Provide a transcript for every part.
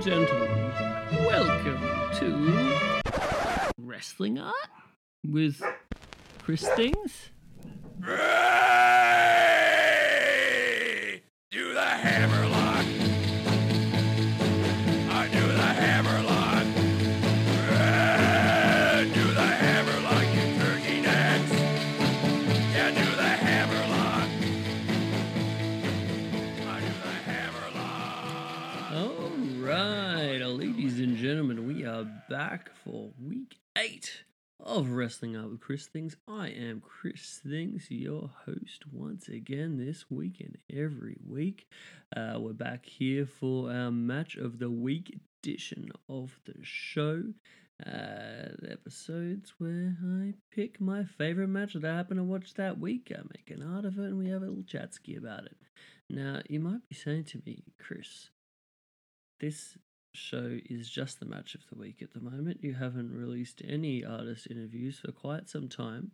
gentlemen, welcome to Wrestling Art with Chris Things. Of Wrestling Art with Chris Things. I am Chris Things, your host once again this week and every week. Uh, we're back here for our match of the week edition of the show. Uh, the episodes where I pick my favorite match that I happen to watch that week. I make an art of it and we have a little chat ski about it. Now, you might be saying to me, Chris, this show is just the match of the week at the moment. You haven't released any artist interviews for quite some time.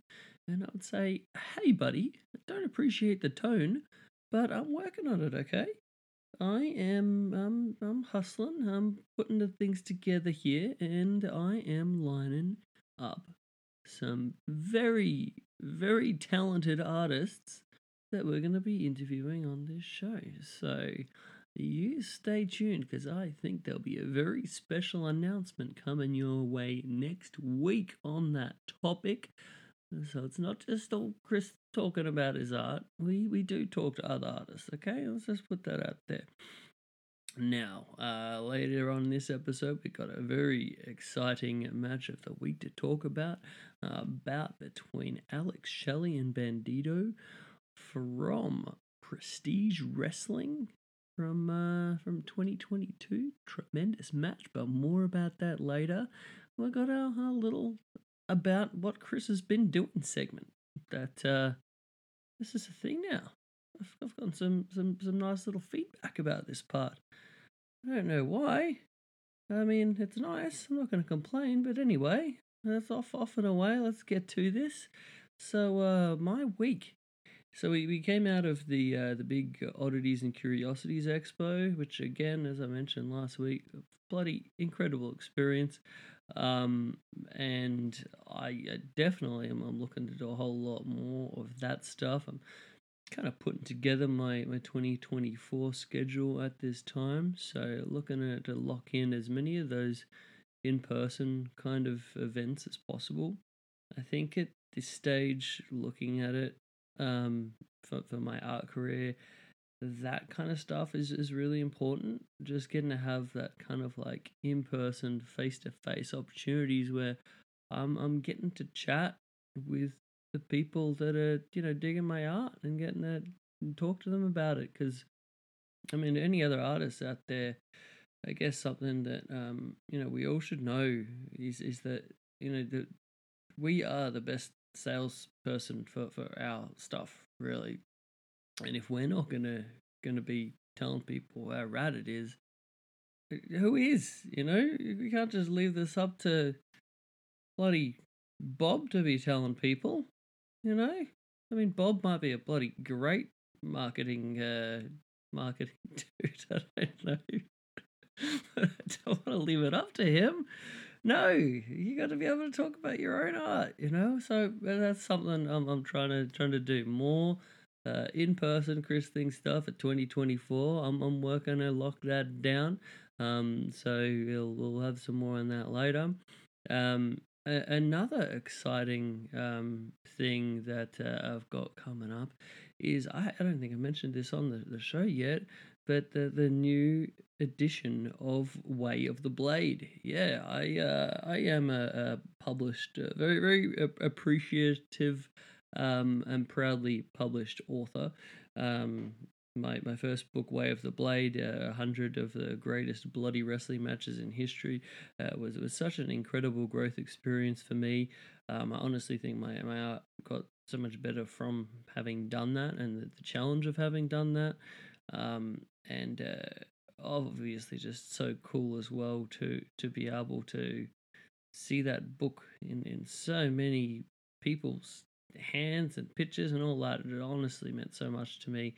And I would say, hey, buddy, I don't appreciate the tone, but I'm working on it, okay? I am um, I'm hustling, I'm putting the things together here, and I am lining up some very, very talented artists that we're going to be interviewing on this show. So you stay tuned because I think there'll be a very special announcement coming your way next week on that topic. So it's not just all Chris talking about his art. We we do talk to other artists, okay? Let's just put that out there. Now, uh, later on this episode, we've got a very exciting match of the week to talk about. Uh, bout between Alex Shelley and Bandido from Prestige Wrestling from uh, from 2022. Tremendous match, but more about that later. We got our, our little about what Chris has been doing segment. That uh, this is a thing now. I've, I've gotten some, some some nice little feedback about this part. I don't know why. I mean, it's nice. I'm not going to complain, but anyway, that's off off and away. Let's get to this. So, uh, my week so we, we came out of the uh, the big oddities and curiosities expo, which again, as I mentioned last week, a bloody incredible experience. Um, and I uh, definitely am I'm looking to do a whole lot more of that stuff. I'm kind of putting together my, my 2024 schedule at this time. So looking at to lock in as many of those in person kind of events as possible. I think at this stage, looking at it, um, for, for my art career, that kind of stuff is, is really important. Just getting to have that kind of like in person, face to face opportunities where I'm I'm getting to chat with the people that are you know digging my art and getting to talk to them about it. Because I mean, any other artists out there, I guess something that um you know we all should know is is that you know that we are the best salesperson for for our stuff really. And if we're not gonna gonna be telling people how rad it is who is you know? We can't just leave this up to bloody bob to be telling people you know? I mean bob might be a bloody great marketing uh marketing dude i don't know. I don't want to leave it up to him no, you got to be able to talk about your own art, you know. So that's something I'm, I'm trying to trying to do more uh, in person Chris Thing stuff at 2024. I'm I'm working to lock that down. Um, so we'll we'll have some more on that later. Um, a- another exciting um thing that uh, I've got coming up is I, I don't think I mentioned this on the, the show yet, but the the new edition of Way of the Blade. Yeah, I uh, I am a, a published, uh, very very appreciative, um, and proudly published author. Um, my my first book, Way of the Blade, a uh, hundred of the greatest bloody wrestling matches in history, uh, was was such an incredible growth experience for me. Um, I honestly think my my art got so much better from having done that and the, the challenge of having done that. Um, and uh, obviously just so cool as well to to be able to see that book in in so many people's hands and pictures and all that it honestly meant so much to me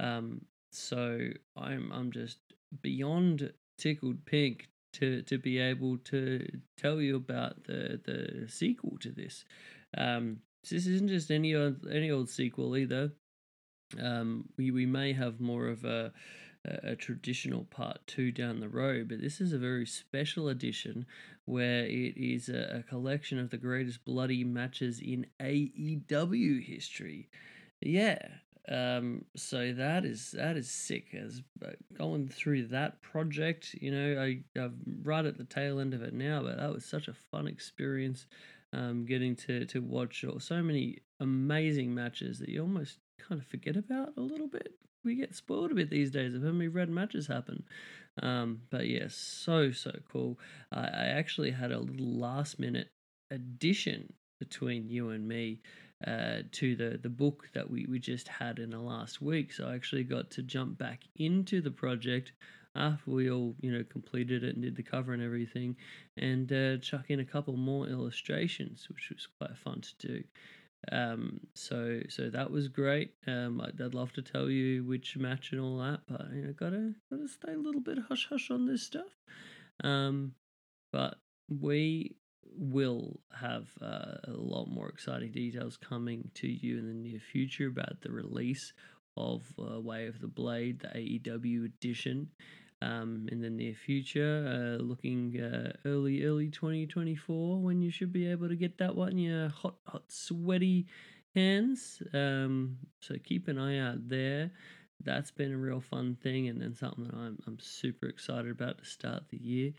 um so i'm i'm just beyond tickled pink to to be able to tell you about the the sequel to this. Um, this isn't just any old any old sequel either. Um, we we may have more of a a traditional part two down the road, but this is a very special edition where it is a, a collection of the greatest bloody matches in AEW history. Yeah, um, so that is that is sick. As uh, going through that project, you know, I, I'm right at the tail end of it now, but that was such a fun experience. Um, getting to to watch so many amazing matches that you almost kind of forget about a little bit. We get spoiled a bit these days of how many red matches happen. Um, but yes, yeah, so so cool. I, I actually had a little last minute addition between you and me uh, to the the book that we, we just had in the last week. So I actually got to jump back into the project after we all you know completed it and did the cover and everything, and uh, chuck in a couple more illustrations, which was quite fun to do. Um, so so that was great. Um, I'd, I'd, love to tell you which match and all that, but you know, gotta gotta stay a little bit hush hush on this stuff. Um, but we will have uh, a lot more exciting details coming to you in the near future about the release of uh, Way of the Blade, the AEW edition. Um, in the near future, uh, looking uh, early, early 2024, when you should be able to get that one in your hot, hot, sweaty hands. Um, so keep an eye out there. That's been a real fun thing, and then something that I'm I'm super excited about to start the year.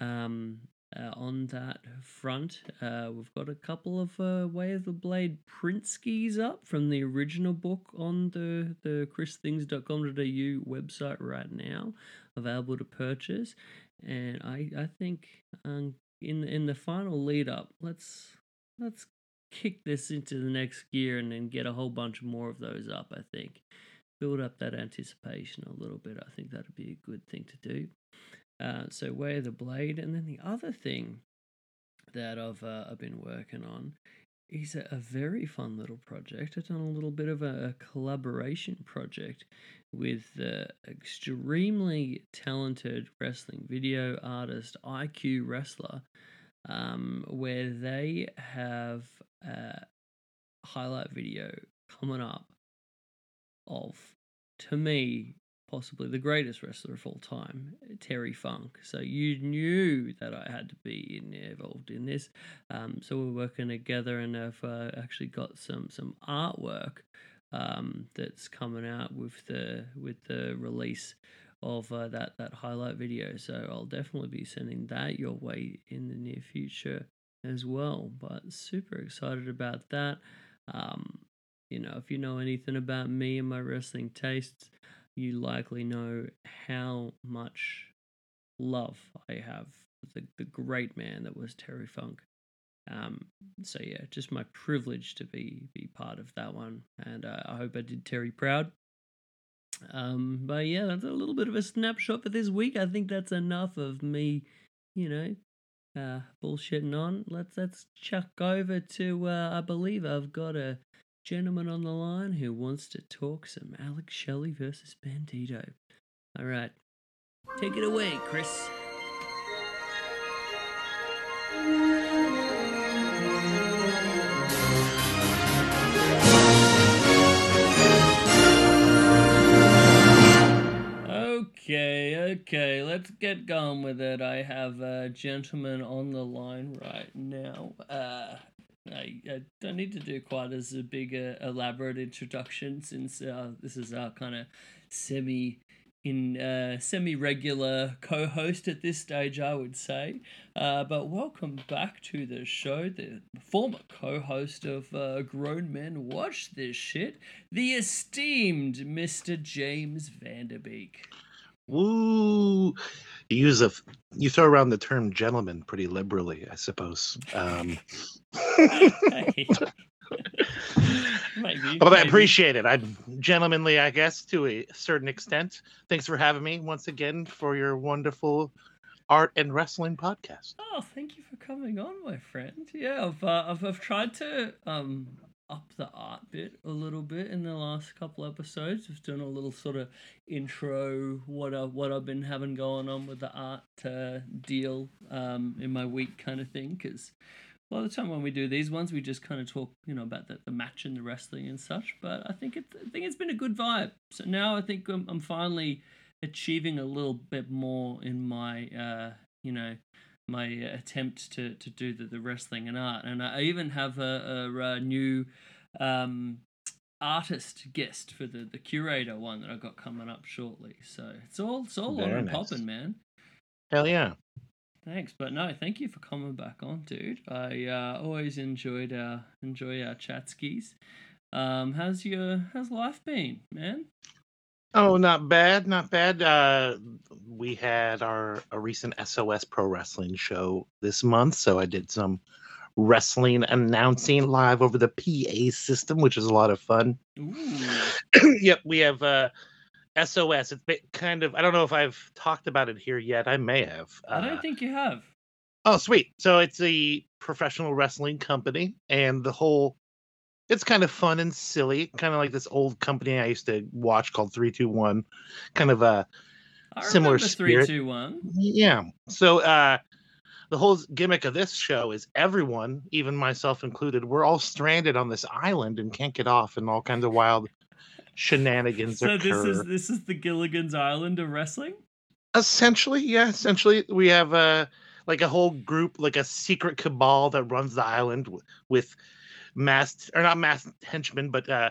Um, uh, on that front. Uh, we've got a couple of uh, Way of the Blade print skis up from the original book on the, the christhings.com.au website right now, available to purchase. And I, I think um, in in the final lead up, let's let's kick this into the next gear and then get a whole bunch more of those up. I think build up that anticipation a little bit. I think that'd be a good thing to do. Uh, so of the Blade, and then the other thing that I've uh, I've been working on is a, a, very fun little project. I've done a little bit of a, a collaboration project with the extremely talented wrestling video artist IQ Wrestler, um, where they have a highlight video coming up of to me possibly the greatest wrestler of all time, Terry Funk. So you knew that I had to be involved in this. Um, so we're working together, and I've uh, actually got some some artwork um, that's coming out with the with the release of uh, that that highlight video. So I'll definitely be sending that your way in the near future as well. But super excited about that. Um, you know, if you know anything about me and my wrestling tastes, you likely know how much love I have for the, the great man that was Terry Funk. Um, so yeah, just my privilege to be be part of that one, and uh, I hope I did Terry proud. Um, but yeah, that's a little bit of a snapshot for this week. I think that's enough of me, you know, uh, bullshitting on. Let's let's chuck over to. Uh, I believe I've got a gentleman on the line who wants to talk some Alex Shelley versus Bandido. All right, take it away, Chris. Okay, okay, let's get going with it. I have a gentleman on the line right now. Uh, I, I don't need to do quite as a big uh, elaborate introduction since uh, this is our kind of semi in uh, semi regular co host at this stage, I would say. Uh, but welcome back to the show, the former co host of uh, Grown Men Watch This Shit, the esteemed Mr. Jaims Vanderbeek. Woo! You use a you throw around the term gentleman pretty liberally, I suppose. Um, maybe, but I appreciate it. I'm gentlemanly, I guess, to a certain extent. Thanks for having me once again for your wonderful art and wrestling podcast. Oh, thank you for coming on, my friend. Yeah, I've uh, I've, I've tried to um up the art bit a little bit in the last couple episodes. We've done a little sort of intro what I, what I've been having going on with the art uh, deal um, in my week kind of thing. Because a lot of the time when we do these ones, we just kind of talk, you know, about the, the match and the wrestling and such. But I think it I think it's been a good vibe. So now I think I'm, I'm finally achieving a little bit more in my uh, you know my attempt to, to do the, the wrestling and art. And I even have a, a, a new um, artist guest for the, the curator one that I got coming up shortly. So it's all it's all on nice. popping, man. Hell yeah. Thanks, but no, thank you for coming back on, dude. I uh, always enjoyed our enjoy our chat skis. Um, how's your how's life been, man? Oh, not bad, not bad. Uh, we had our a recent SOS Pro Wrestling show this month, so I did some wrestling announcing live over the PA system, which is a lot of fun. yep, we have uh, SOS. It's kind of I don't know if I've talked about it here yet. I may have. Uh, I don't think you have. Oh, sweet. So it's a professional wrestling company, and the whole it's kind of fun and silly, kind of like this old company I used to watch called Three Two One, kind of a similar Three Two One. Yeah. So uh, the whole gimmick of this show is everyone, even myself included, we're all stranded on this island and can't get off, and all kinds of wild shenanigans so occur. this is this is the Gilligan's Island of wrestling. Essentially, yeah. Essentially, we have a like a whole group, like a secret cabal that runs the island with masked or not masked henchmen, but uh,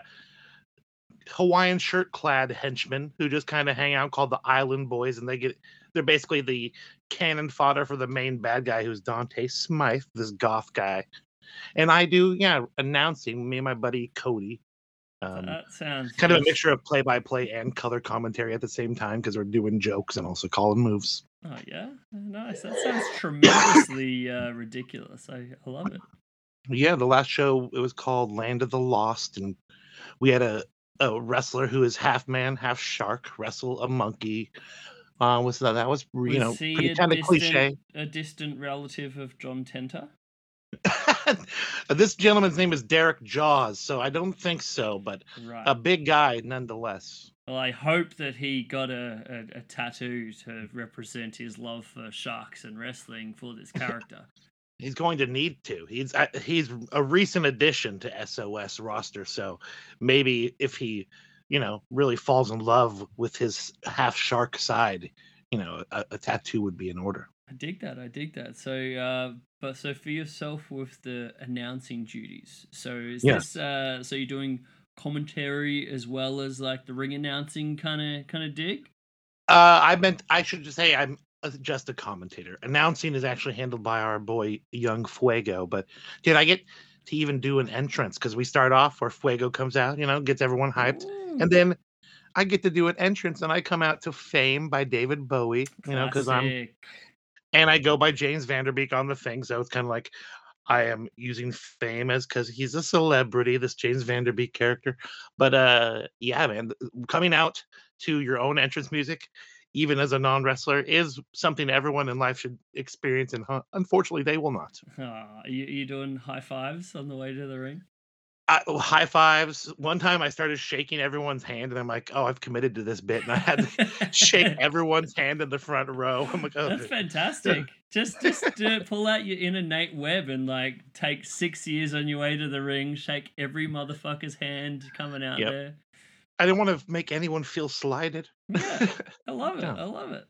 Hawaiian shirt clad henchmen who just kind of hang out called the Island Boys, and they get they're basically the cannon fodder for the main bad guy who's Dante Smythe, this goth guy. And I do, yeah, announcing me and my buddy Cody. Um, that sounds kind nice. of a mixture of play by play and color commentary at the same time because we're doing jokes and also calling moves. Oh yeah, nice. That sounds tremendously uh, ridiculous. I, I love it yeah, the last show it was called Land of the Lost, and we had a a wrestler who is half man, half shark wrestle a monkey. Uh, was that that was you was know pretty kind of cliche. A distant relative of John Tenta. this gentleman's name is Derek Jaws, so I don't think so, but right. a big guy nonetheless. Well, I hope that he got a, a, a tattoo to represent his love for sharks and wrestling for this character. He's going to need to. He's uh, he's a recent addition to SOS roster, so maybe if he, you know, really falls in love with his half shark side, you know, a, a tattoo would be in order. I dig that. I dig that. So, uh, but so for yourself with the announcing duties. So is yes. this uh, so you're doing commentary as well as like the ring announcing kind of kind of dig? Uh, I meant I should just say I'm just a commentator. Announcing is actually handled by our boy Young Fuego. But did I get to even do an entrance? Because we start off where Fuego comes out, you know, gets everyone hyped, and then I get to do an entrance, and I come out to "Fame" by David Bowie, you know, because I'm, and I go by James Vanderbeek on the thing, so it's kind of like. I am using fame as because he's a celebrity, this James Vanderbeek character. But uh yeah, man, coming out to your own entrance music even as a non wrestler, is something everyone in life should experience. And unfortunately, they will not. Uh, you, you doing high fives on the way to the ring? I, oh, high fives. One time I started shaking everyone's hand, and I'm like, "Oh, I've committed to this bit," and I had to shake everyone's hand in the front row. I'm like, "Oh, that's fantastic!" just, just pull out your inner Nate Webb and like take six years on your way to the ring, shake every motherfucker's hand coming out yep. there. I didn't want to make anyone feel slighted. Yeah, I love it. I love it.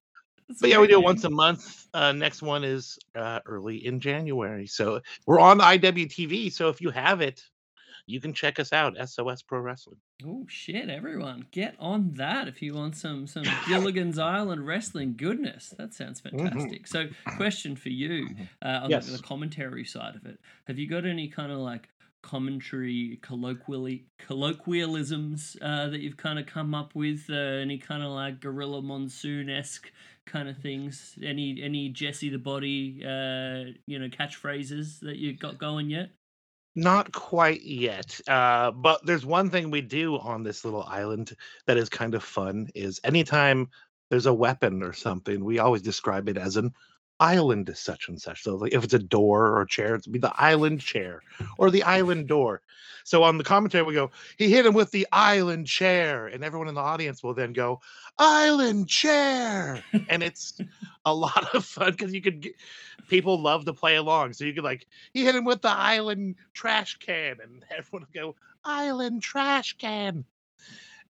That's but yeah, we do it once a month. Uh, next one is uh, early in January. So we're on IWTV. So if you have it, you can check us out. SOS Pro Wrestling. Oh shit! Everyone, get on that if you want some some Gilligan's Island wrestling goodness. That sounds mm-hmm. fantastic. Mm-hmm. So, question for you uh, on yes. the, the commentary side of it: Have you got any kind of like commentary colloquially colloquialisms uh, that you've kind of come up with uh, any kind of like gorilla monsoon esque kind of things? Any any jesse the body uh, you know catchphrases that you got going yet? Not quite yet uh, but there's one thing we do on this little island that is kind of fun is anytime there's a weapon or something we always describe it as an island such and such. So like if it's a door or a chair, it'd be the island chair or the island door. So on the commentary, we go, he hit him with the island chair, and everyone in the audience will then go, island chair, and it's a lot of fun because you could get people love to play along. So you could like he hit him with the island trash can, and everyone will go island trash can.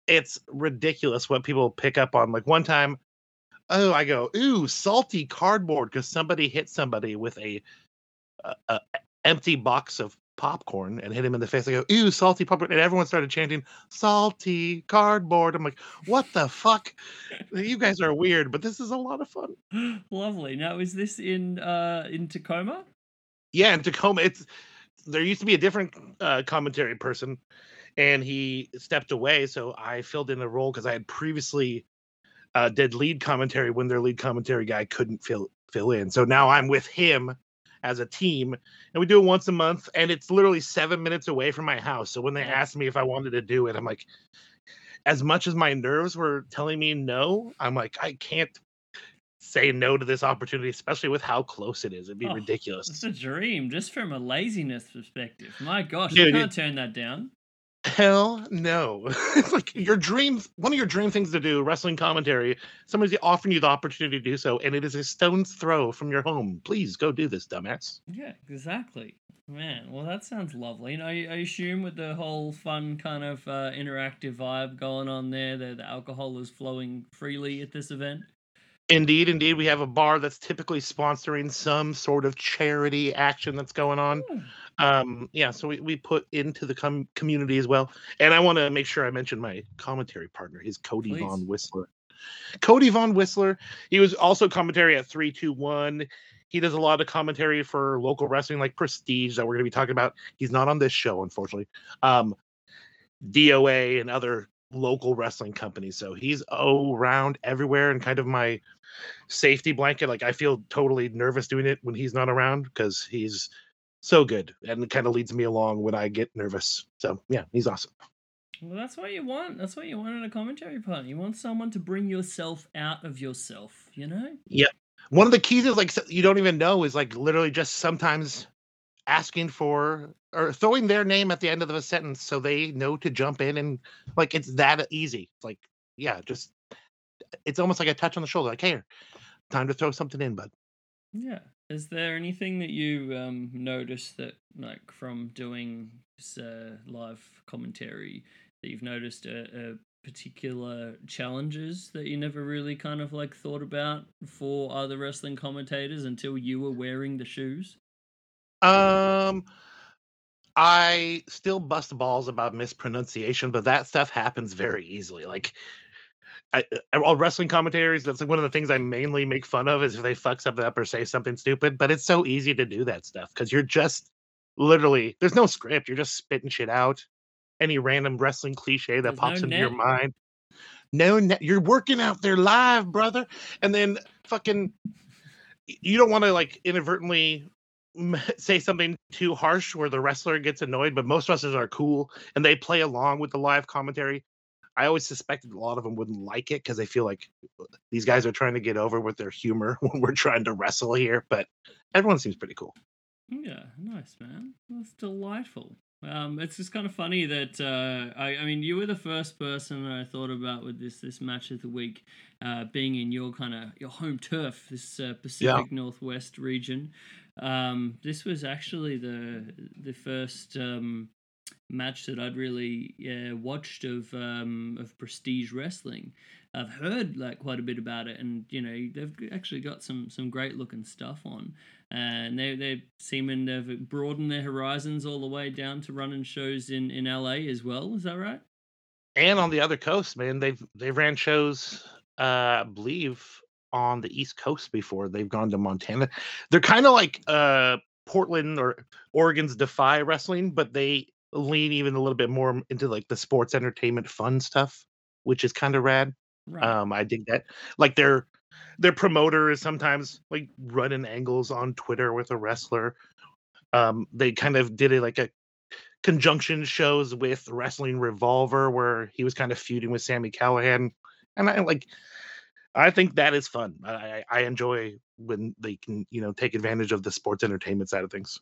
It's ridiculous what people pick up on. Like one time, oh, I go, ooh, salty cardboard because somebody hit somebody with a, a, a empty box of popcorn and hit him in the face. I go, ew, salty popcorn. And everyone started chanting, salty cardboard. I'm like, what the fuck? you guys are weird, but this is a lot of fun. Lovely. Now, is this in uh in Tacoma? Yeah, in Tacoma, it's there used to be a different uh, commentary person, and he stepped away. So I filled in a role because I had previously uh, did lead commentary when their lead commentary guy couldn't fill fill in. So now I'm with him as a team, and we do it once a month, and it's literally seven minutes away from my house. So when they asked me if I wanted to do it, I'm like, as much as my nerves were telling me no, I'm like, I can't say no to this opportunity, especially with how close it is. It'd be Oh, ridiculous. It's a dream, just from a laziness perspective. My gosh, Dude, you can't turn that down. Hell no. it's like your dream, one of your dream things to do, wrestling commentary, somebody's offering you the opportunity to do so, and it is a stone's throw from your home. Please go do this, dumbass. Yeah, exactly. Man, well, that sounds lovely. And I, I assume with the whole fun kind of uh, interactive vibe going on there, that the alcohol is flowing freely at this event. Indeed, indeed. We have a bar that's typically sponsoring some sort of charity action that's going on. Ooh, Um, yeah, so we, we put into the com- community as well. And I want to make sure I mention my commentary partner. He's Cody Please. Von Whistler. Cody Von Whistler. He was also commentary at 321. He does a lot of commentary for local wrestling like Prestige that we're going to be talking about. He's not on this show, unfortunately. Um, DOA and other local wrestling companies. So he's around everywhere and kind of my safety blanket. Like I feel totally nervous doing it when he's not around because he's so good and it kind of leads me along when I get nervous. So yeah, he's awesome. Well, that's what you want. That's what you want in a commentary partner. You want someone to bring yourself out of yourself, you know? Yeah. One of the keys is like you don't even know is like literally just sometimes asking for or throwing their name at the end of a sentence so they know to jump in and like it's that easy. It's like yeah, just it's almost like a touch on the shoulder. Like hey, time to throw something in, bud. Yeah. Is there anything that you um, noticed that, like, from doing this uh, live commentary, that you've noticed a, a particular challenges that you never really kind of like thought about for other wrestling commentators until you were wearing the shoes? Um, I still bust balls about mispronunciation, but that stuff happens very easily. Like, I, all wrestling commentaries. That's like one of the things I mainly make fun of is if they fuck something up or say something stupid. But it's so easy to do that stuff because you're just literally there's no script. You're just spitting shit out. Any random wrestling cliche that There's no pops into your mind. No, net. you're working out there live, brother. And then fucking, you don't want to like inadvertently say something too harsh where the wrestler gets annoyed, but most wrestlers are cool and they play along with the live commentary. I always suspected a lot of them wouldn't like it because they feel like these guys are trying to get over with their humor when we're trying to wrestle here. But everyone seems pretty cool. Yeah, nice man. That's delightful. Um, it's just kind of funny that uh, I, I mean, you were the first person that I thought about with this this match of the week, uh, being in your kind of your home turf, this uh, Pacific Northwest region. Um, this was actually the the first um, match that I'd really watched of um, of Prestige Wrestling. I've heard like quite a bit about it, and you know they've actually got some some great looking stuff on, and they they're seeming they've broadened their horizons all the way down to running shows in in LA as well. Is that right? And on the other coast, man, they've they ran shows, uh, I believe, on the East Coast before they've gone to Montana. They're kind of like uh, Portland or Oregon's Defy Wrestling, but they lean even a little bit more into like the sports entertainment fun stuff, which is kind of rad. Right. Um, I dig that. Like their their promoter is sometimes like running angles on Twitter with a wrestler. Um, they kind of did it like a conjunction shows with Wrestling Revolver, where he was kind of feuding with Sami Callihan, and I like. I think that is fun. I, I I enjoy when they can, you know, take advantage of the sports entertainment side of things.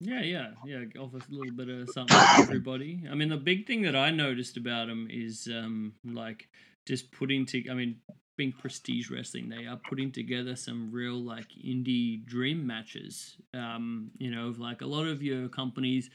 Yeah, yeah, yeah. Offers a little bit of something for everybody. I mean, the big thing that I noticed about them is um, like just putting to. I mean, being prestige wrestling, they are putting together some real like indie dream matches. Um, you know, like a lot of your companies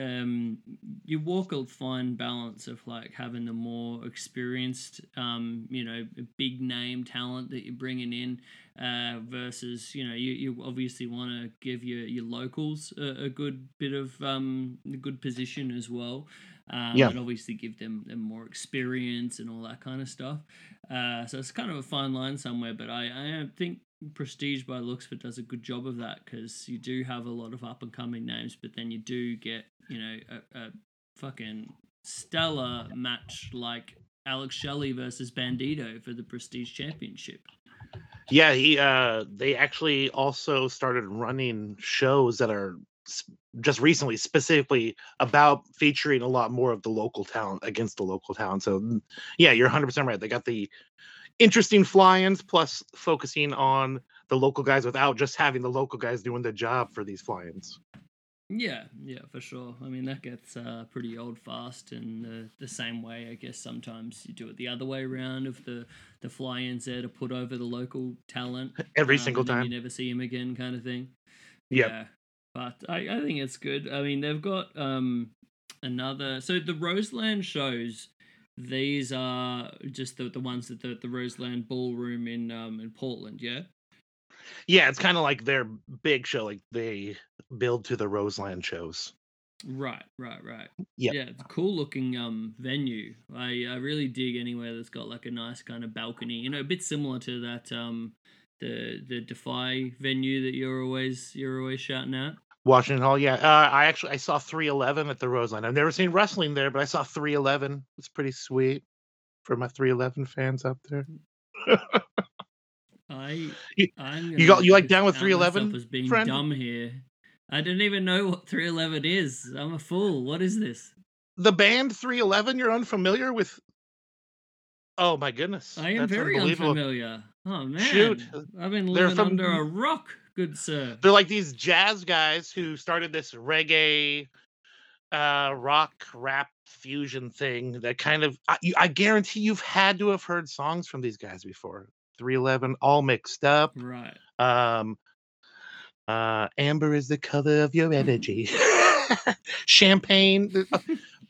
um you walk a fine balance of like having the more experienced um you know big name talent that you're bringing in uh versus you know you, you obviously want to give your your locals a, a good bit of um a good position as well um, Yeah. and obviously give them, them more experience and all that kind of stuff uh so it's kind of a fine line somewhere but i i think Prestige by looks it does a good job of that because you do have a lot of up and coming names, but then you do get you know a, a fucking stellar match like Alex Shelley versus Bandido for the Prestige Championship. Yeah, he uh they actually also started running shows that are just recently specifically about featuring a lot more of the local talent against the local talent. So mm, yeah, you're 100% right. They got the interesting fly-ins plus focusing on the local guys without just having the local guys doing the job for these fly-ins. Yeah, yeah, for sure. I mean that gets uh, pretty old fast, and the the same way I guess sometimes you do it the other way around of the the fly-ins there to put over the local talent Every um, single time. you never see him again, kind of thing. Yep. Yeah, but I, I think it's good. I mean, they've got um another. So the Roseland shows. These are just the, the ones that the, the Roseland Ballroom in um in Portland. Yeah. Yeah, it's kind of like their big show like they build to the Roseland shows. Right, right, right. Yep. Yeah, it's a cool looking um venue. I I really dig anywhere that's got like a nice kind of balcony. You know, a bit similar to that um the the Defy venue that you're always you're always shouting at. Washington Hall, yeah. Uh, I actually I saw 311 at the Roseland. I've never seen wrestling there, but I saw 311. It's pretty sweet for my 311 fans out there. I You- I'm you got- you like down with count myself 311, as being friend? dumb here. I didn't even know what 311 is. I'm a fool. What is this? The band 311, you're unfamiliar with? Oh my goodness. I am that's very unfamiliar. Oh man, Shoot. I've been living from- under a rock, good sir. They're like these jazz guys who started this reggae, uh, rock, rap fusion thing that kind of, I, I guarantee you've had to have heard songs from these guys before. 311, all mixed up. Right. Um, uh, amber is the color of your energy. Champagne. uh,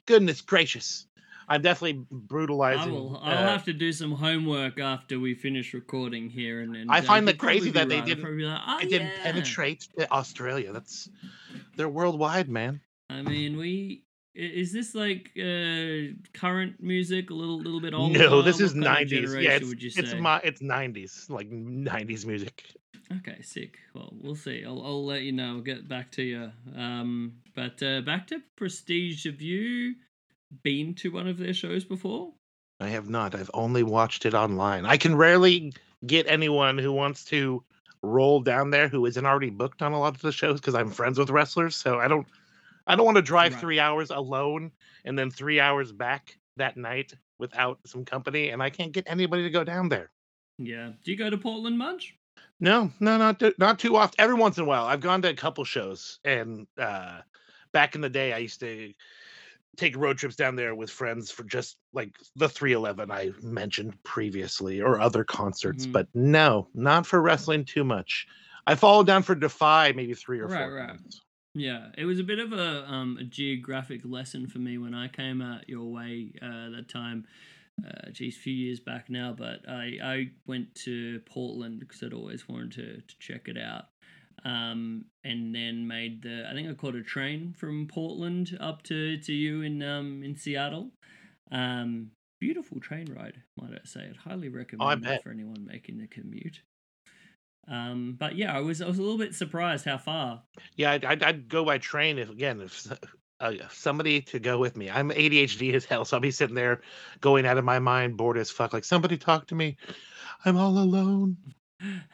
Goodness gracious. I'm definitely brutalizing. I will. I'll uh, have to do some homework after we finish recording here, and then I uh, find that crazy that they right. I'd didn't- like, oh, it didn't penetrate Australia. That's they're worldwide, man. I mean, we is this like uh current music, a little little bit older? no, this is 90s. Yeah, it's, would you it's my it's 90s, like 90s music. Okay, sick. Well, we'll see. I'll, I'll let you know. I'll get back to you. Um, but uh, back to Prestige. Have you been to one of their shows before? I have not. I've only watched it online. I can rarely get anyone who wants to roll down there who isn't already booked on a lot of the shows because I'm friends with wrestlers. So I don't I don't want to drive Right. three hours alone and then three hours back that night without some company, and I can't get anybody to go down there. Yeah. Do you go to Portland much? No, no, not too, not too often. Every once in a while, I've gone to a couple shows, and uh, back in the day, I used to take road trips down there with friends for just like the 311 I mentioned previously, or other concerts. Mhm. But no, not for wrestling too much. I followed down for Defy maybe three or Right, four right. times. Yeah, it was a bit of a um a geographic lesson for me when I came out your way uh, that time. Uh, geez, a few years back now, but I I went to Portland because I'd always wanted to to check it out. Um, and then made the I think I caught a train from Portland up to to you in um in Seattle. Um, beautiful train ride, might I say. I'd highly recommend that for anyone making the commute. Um, but yeah, I was I was a little bit surprised how far Yeah, I'd, I'd, I'd go by train if again if, uh, if somebody to go with me. I'm ADHD as hell, so I'll be sitting there going out of my mind, bored as fuck. Like somebody talk to me. I'm all alone.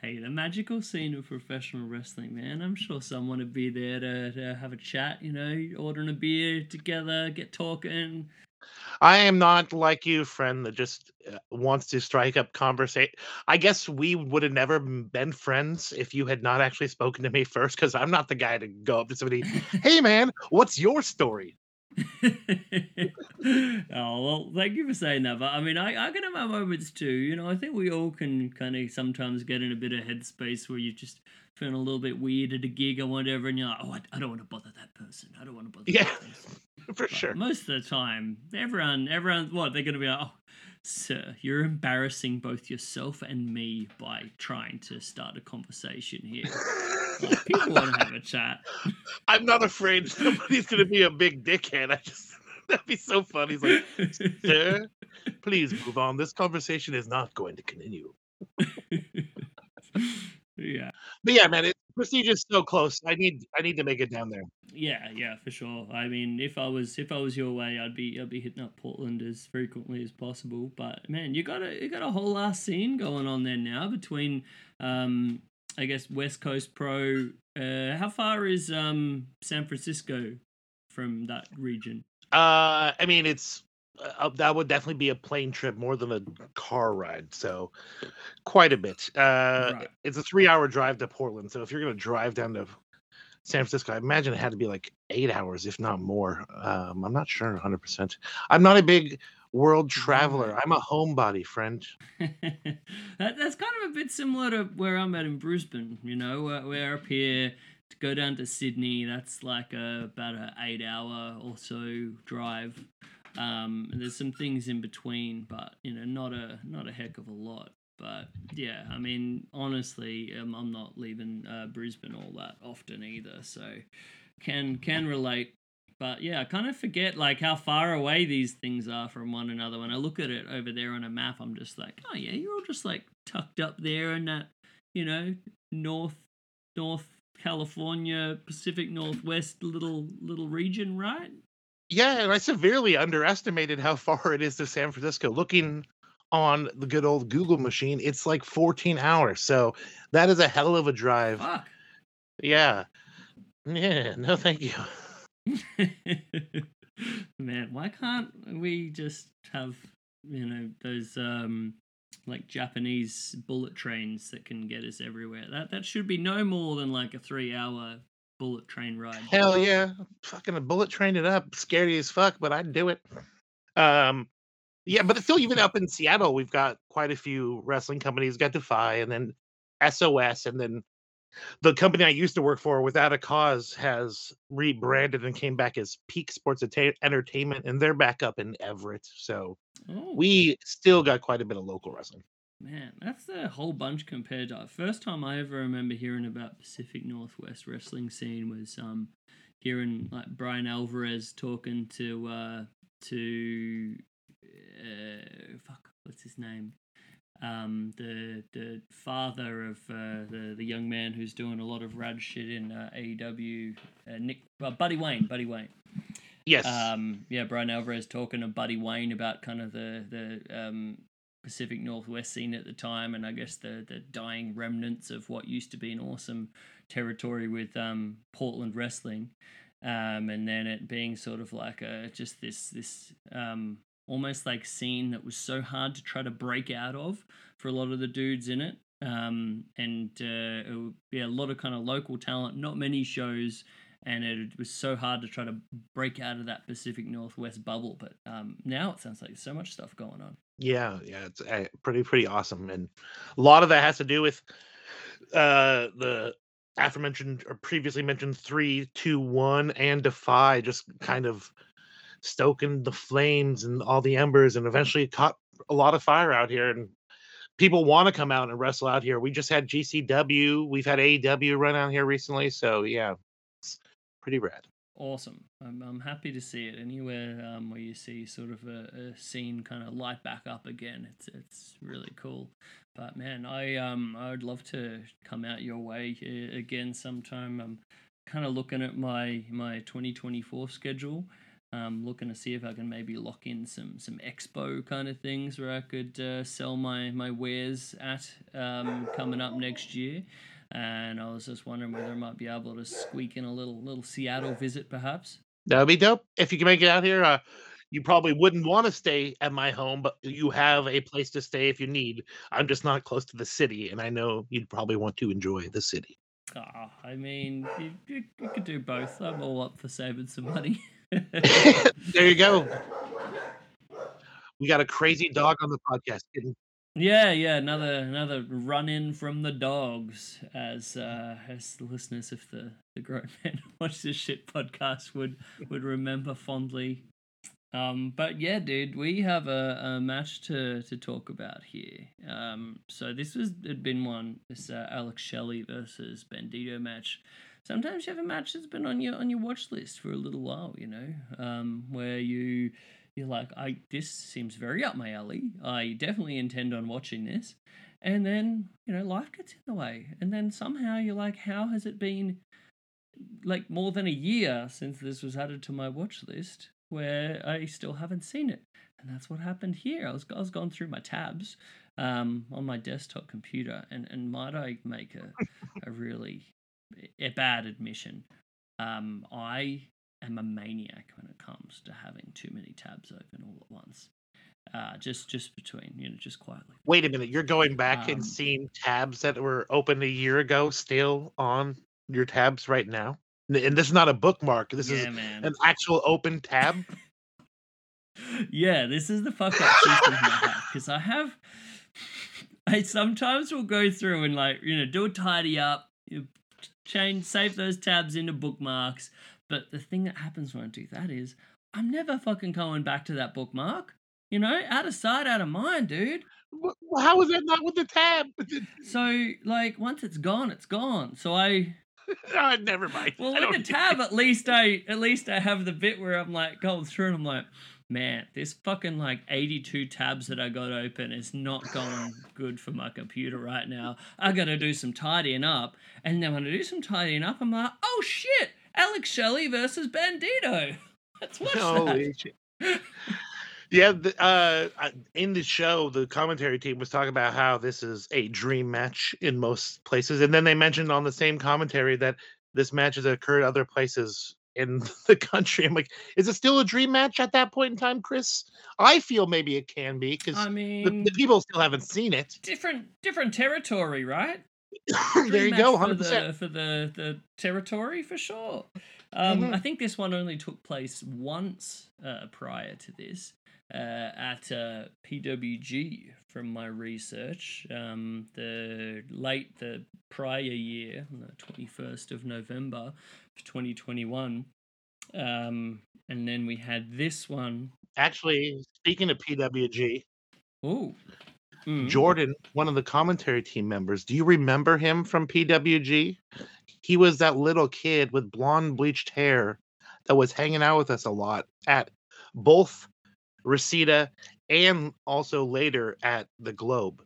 Hey, the magical scene of professional wrestling, man. I'm sure someone would be there to, to have a chat, you know, ordering a beer together, get talking, I am not like you, friend, that just uh, wants to strike up conversation. I guess we would have never been friends if you had not actually spoken to me first, because I'm not the guy to go up to somebody, hey man, what's your story? oh well, thank you for saying that. But I mean, I, I can have my moments too. You know, I think we all can kind of sometimes get in a bit of headspace where you just feeling a little bit weird at a gig or whatever, and you're like, oh, I, I don't want to bother that person. I don't want to bother. Yeah. that person. For But sure. Most of the time, everyone, everyone, what they're going to be like, oh, sir, you're embarrassing both yourself and me by trying to start a conversation here. Like, people want to have a chat. I'm not afraid somebody's gonna be a big dickhead. I just that'd be so funny. He's like, sir, please move on. This conversation is not going to continue. yeah. But yeah, man, it, Prestige is so close. I need I need to make it down there. Yeah, yeah, for sure. I mean, if I was if I was your way, I'd be I'd be hitting up Portland as frequently as possible. But man, you got a you got a whole last scene going on there now between, um, I guess West Coast Pro. Uh, how far is um San Francisco from that region? Uh, I mean, it's uh, that would definitely be a plane trip more than a car ride. So, quite a bit. Uh, Right. it's a three-hour drive to Portland. So if you're gonna drive down to San Francisco, I imagine it had to be like eight hours, if not more. Um, I'm not sure 100. percent I'm not a big world traveler. I'm a homebody, friend. that, that's kind of a bit similar to where I'm at in Brisbane. You know, we're, we're up here to go down to Sydney. That's like a, about an eight hour or so drive. Um, and there's some things in between, but you know, not a not a heck of a lot. But yeah, I mean, honestly, um, I'm not leaving uh, Brisbane all that often either, so can can relate. But yeah, I kind of forget like how far away these things are from one another. When I look at it over there on a map, I'm just like, oh yeah, you're all just like tucked up there in that, you know, north North California, Pacific Northwest little little region, right? Yeah, and I severely underestimated how far it is to San Francisco. Looking on the good old Google machine, it's like 14 hours. So that is a hell of a drive. Fuck. Yeah. Yeah, no thank you. Man, why can't we just have you know those um like Japanese bullet trains that can get us everywhere? That that should be no more than like a three hour bullet train ride. Hell yeah. Fucking a bullet train it up. Scary as fuck, but I'd do it. Um yeah, but still even up in Seattle, we've got quite a few wrestling companies. Got Defy and then SOS and then the company I used to work for, Without a Cause, has rebranded and came back as Peak Sports Entertainment, and they're back up in Everett. So Oh, we still got quite a bit of local wrestling. Man, that's a whole bunch compared to first time I ever remember hearing about Pacific Northwest wrestling scene was um hearing like Bryan Alvarez talking to uh to uh fuck what's his name um the the father of uh, the the young man who's doing a lot of rad shit in uh, AEW uh, Nick uh, Buddy Wayne Buddy Wayne Yes. um, yeah, Bryan Alvarez talking to Buddy Wayne about kind of the the um, Pacific Northwest scene at the time, and I guess the the dying remnants of what used to be an awesome territory with um, Portland wrestling, um, and then it being sort of like a just this this um, almost like scene that was so hard to try to break out of for a lot of the dudes in it. Um, and uh, it would be a lot of kind of local talent, not many shows, and it was so hard to try to break out of that Pacific Northwest bubble. But um, now it sounds like so much stuff going on. Yeah, yeah, it's uh, pretty pretty awesome, and a lot of that has to do with uh the aforementioned or previously mentioned three, two, one, and Defy just kind of stoking the flames and all the embers, and eventually caught a lot of fire out here, and people want to come out and wrestle out here. We just had GCW, we've had AEW run out here recently, so yeah, pretty rad. Awesome. I'm, I'm happy to see it anywhere um, where you see sort of a, a scene kind of light back up again. It's it's really cool. But man, I um I would love to come out your way uh, again sometime. I'm kind of looking at my my 2024 schedule. Um, looking to see if I can maybe lock in some some expo kind of things where I could uh, sell my my wares at um, coming up next year. And I was just wondering whether I might be able to squeak in a little little Seattle visit, perhaps. That would be dope if you can make it out here. Uh, you probably wouldn't want to stay at my home, but you have a place to stay if you need. I'm just not close to the city, and I know you'd probably want to enjoy the city. Ah, I mean, you, you, you could do both. I'm all up for saving some money. there you go. We got a crazy dog on the podcast. Yeah, yeah, another another run in from the dogs, as uh, as the listeners if the the grown men watch this shit podcast would would remember fondly. Um, but yeah, dude, we have a, a match to to talk about here. Um, so this was had been one this uh, Alex Shelley versus Bandido match. Sometimes you have a match that's been on your on your watch list for a little while, you know, um, where you you're like, I this seems very up my alley. I definitely intend on watching this. And then, you know, life gets in the way. And then somehow you're like, how has it been like more than a year since this was added to my watch list where I still haven't seen it? And that's what happened here. I was I was going through my tabs um, on my desktop computer and, and might I make a, a really a bad admission. Um, I am a maniac when it comes to having too many tabs open all at once. Uh, just just between you know, just quietly. Wait a minute, you're going back Um, and seeing tabs that were open a year ago still on your tabs right now? And this is not a bookmark. This yeah, is man. an actual open tab. yeah, this is the fuck up system I have because I have. I sometimes will go through and like you know do a tidy up, you change, save those tabs into bookmarks. But the thing that happens when I do that is I'm never fucking going back to that bookmark. You know, out of sight, out of mind, dude. How is that not with the tab? So like once it's gone, it's gone. So I Ah, never mind. well with the tab at least I at least I have the bit where I'm like going through and I'm like, man, this fucking like 82 tabs that I got open is not going good for my computer right now. I gotta do some tidying up. And then when I do some tidying up, I'm like, oh shit, Alex Shelley versus Bandido. Let's watch that. Holy shit. Yeah, the, uh, in the show, the commentary team was talking about how this is a dream match in most places, and then they mentioned on the same commentary that this match has occurred other places in the country. I'm like, is it still a dream match at that point in time, Chris? I feel maybe it can be because I the, the people still haven't seen it. different different territory, right? There you go, for hundred the, percent. for the the territory for sure. Um, Mhm. I think this one only took place once uh, prior to this uh, at uh, PWG. From my research, um, the late the prior year, on the twenty first of November, twenty twenty one, um, and then we had this one. Actually, speaking of PWG, Oh, Mm-hmm. Jordan, one of the commentary team members, do you remember him from PWG? He was that little kid with blonde bleached hair that was hanging out with us a lot at both Reseda and also later at the Globe.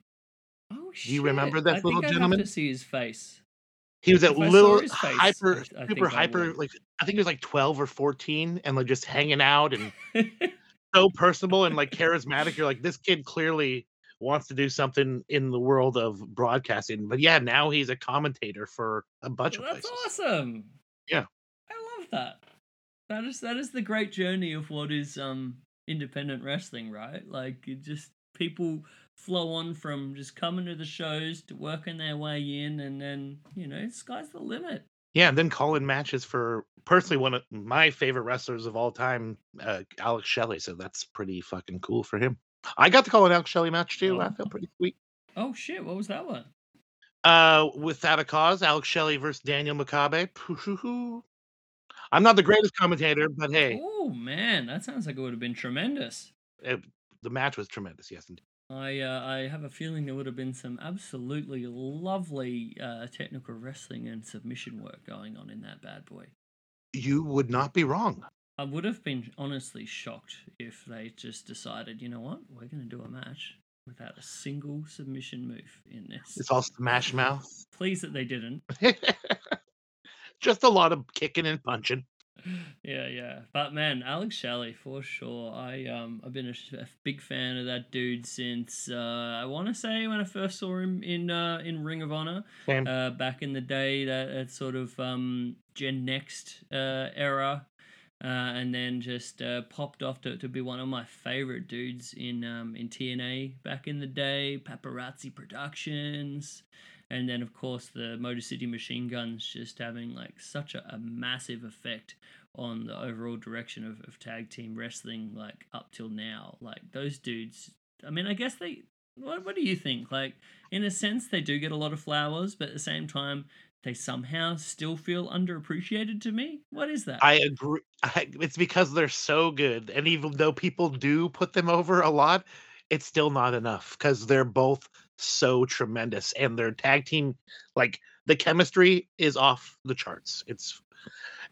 Oh shit! Do you remember that I little think gentleman? Have to see his face. He was that I saw little face, hyper, I- I super I hyper, like I think he was like 12 or 14 and like just hanging out and so personable and like charismatic. You're like, this kid clearly wants to do something in the world of broadcasting. But yeah, now he's a commentator for a bunch of That's places. awesome. Yeah. I love that. That is that is the great journey of what is um independent wrestling, right? Like it just people flow on from just coming to the shows to working their way in and then, you know, sky's the limit. Yeah, and then calling matches for personally one of my favorite wrestlers of all time, uh, Alex Shelley. So that's pretty fucking cool for him. I got to call an Alex Shelley match too. I feel pretty sweet. Oh shit, what was that one? Uh, without a cause, Alex Shelley versus Daniel Makabe. Poo-hoo-hoo. I'm not the greatest commentator, but hey, Oh man, that sounds like it would have been tremendous. it, the match was tremendous. Yes, indeed. I uh, I have a feeling there would have been some absolutely lovely uh, technical wrestling and submission work going on in that bad boy. you would not be wrong. I would have been honestly shocked if they just decided, you know what, we're going to do a match without a single submission move in this. It's all smash mouth. Pleased that they didn't. Just a lot of kicking and punching. Yeah, yeah. But man, Alex Shelley for sure. I um I've been a, a big fan of that dude since uh, I want to say when I first saw him in uh, in Ring of Honor. Uh, back in the day, that, that sort of um, Gen Next uh, era. Uh, and then just uh, popped off to, to be one of my favorite dudes in um, in TNA back in the day. Paparazzi Productions, and then of course the Motor City Machine Guns just having like such a, a massive effect on the overall direction of, of tag team wrestling like up till now. Like those dudes. I mean, I guess they. What, what do you think? Like, in a sense, they do get a lot of flowers, but at the same time, they somehow still feel underappreciated to me. What is that? I agree. I, it's because they're so good, and even though people do put them over a lot, it's still not enough because they're both so tremendous, and their tag team, like the chemistry, is off the charts. It's,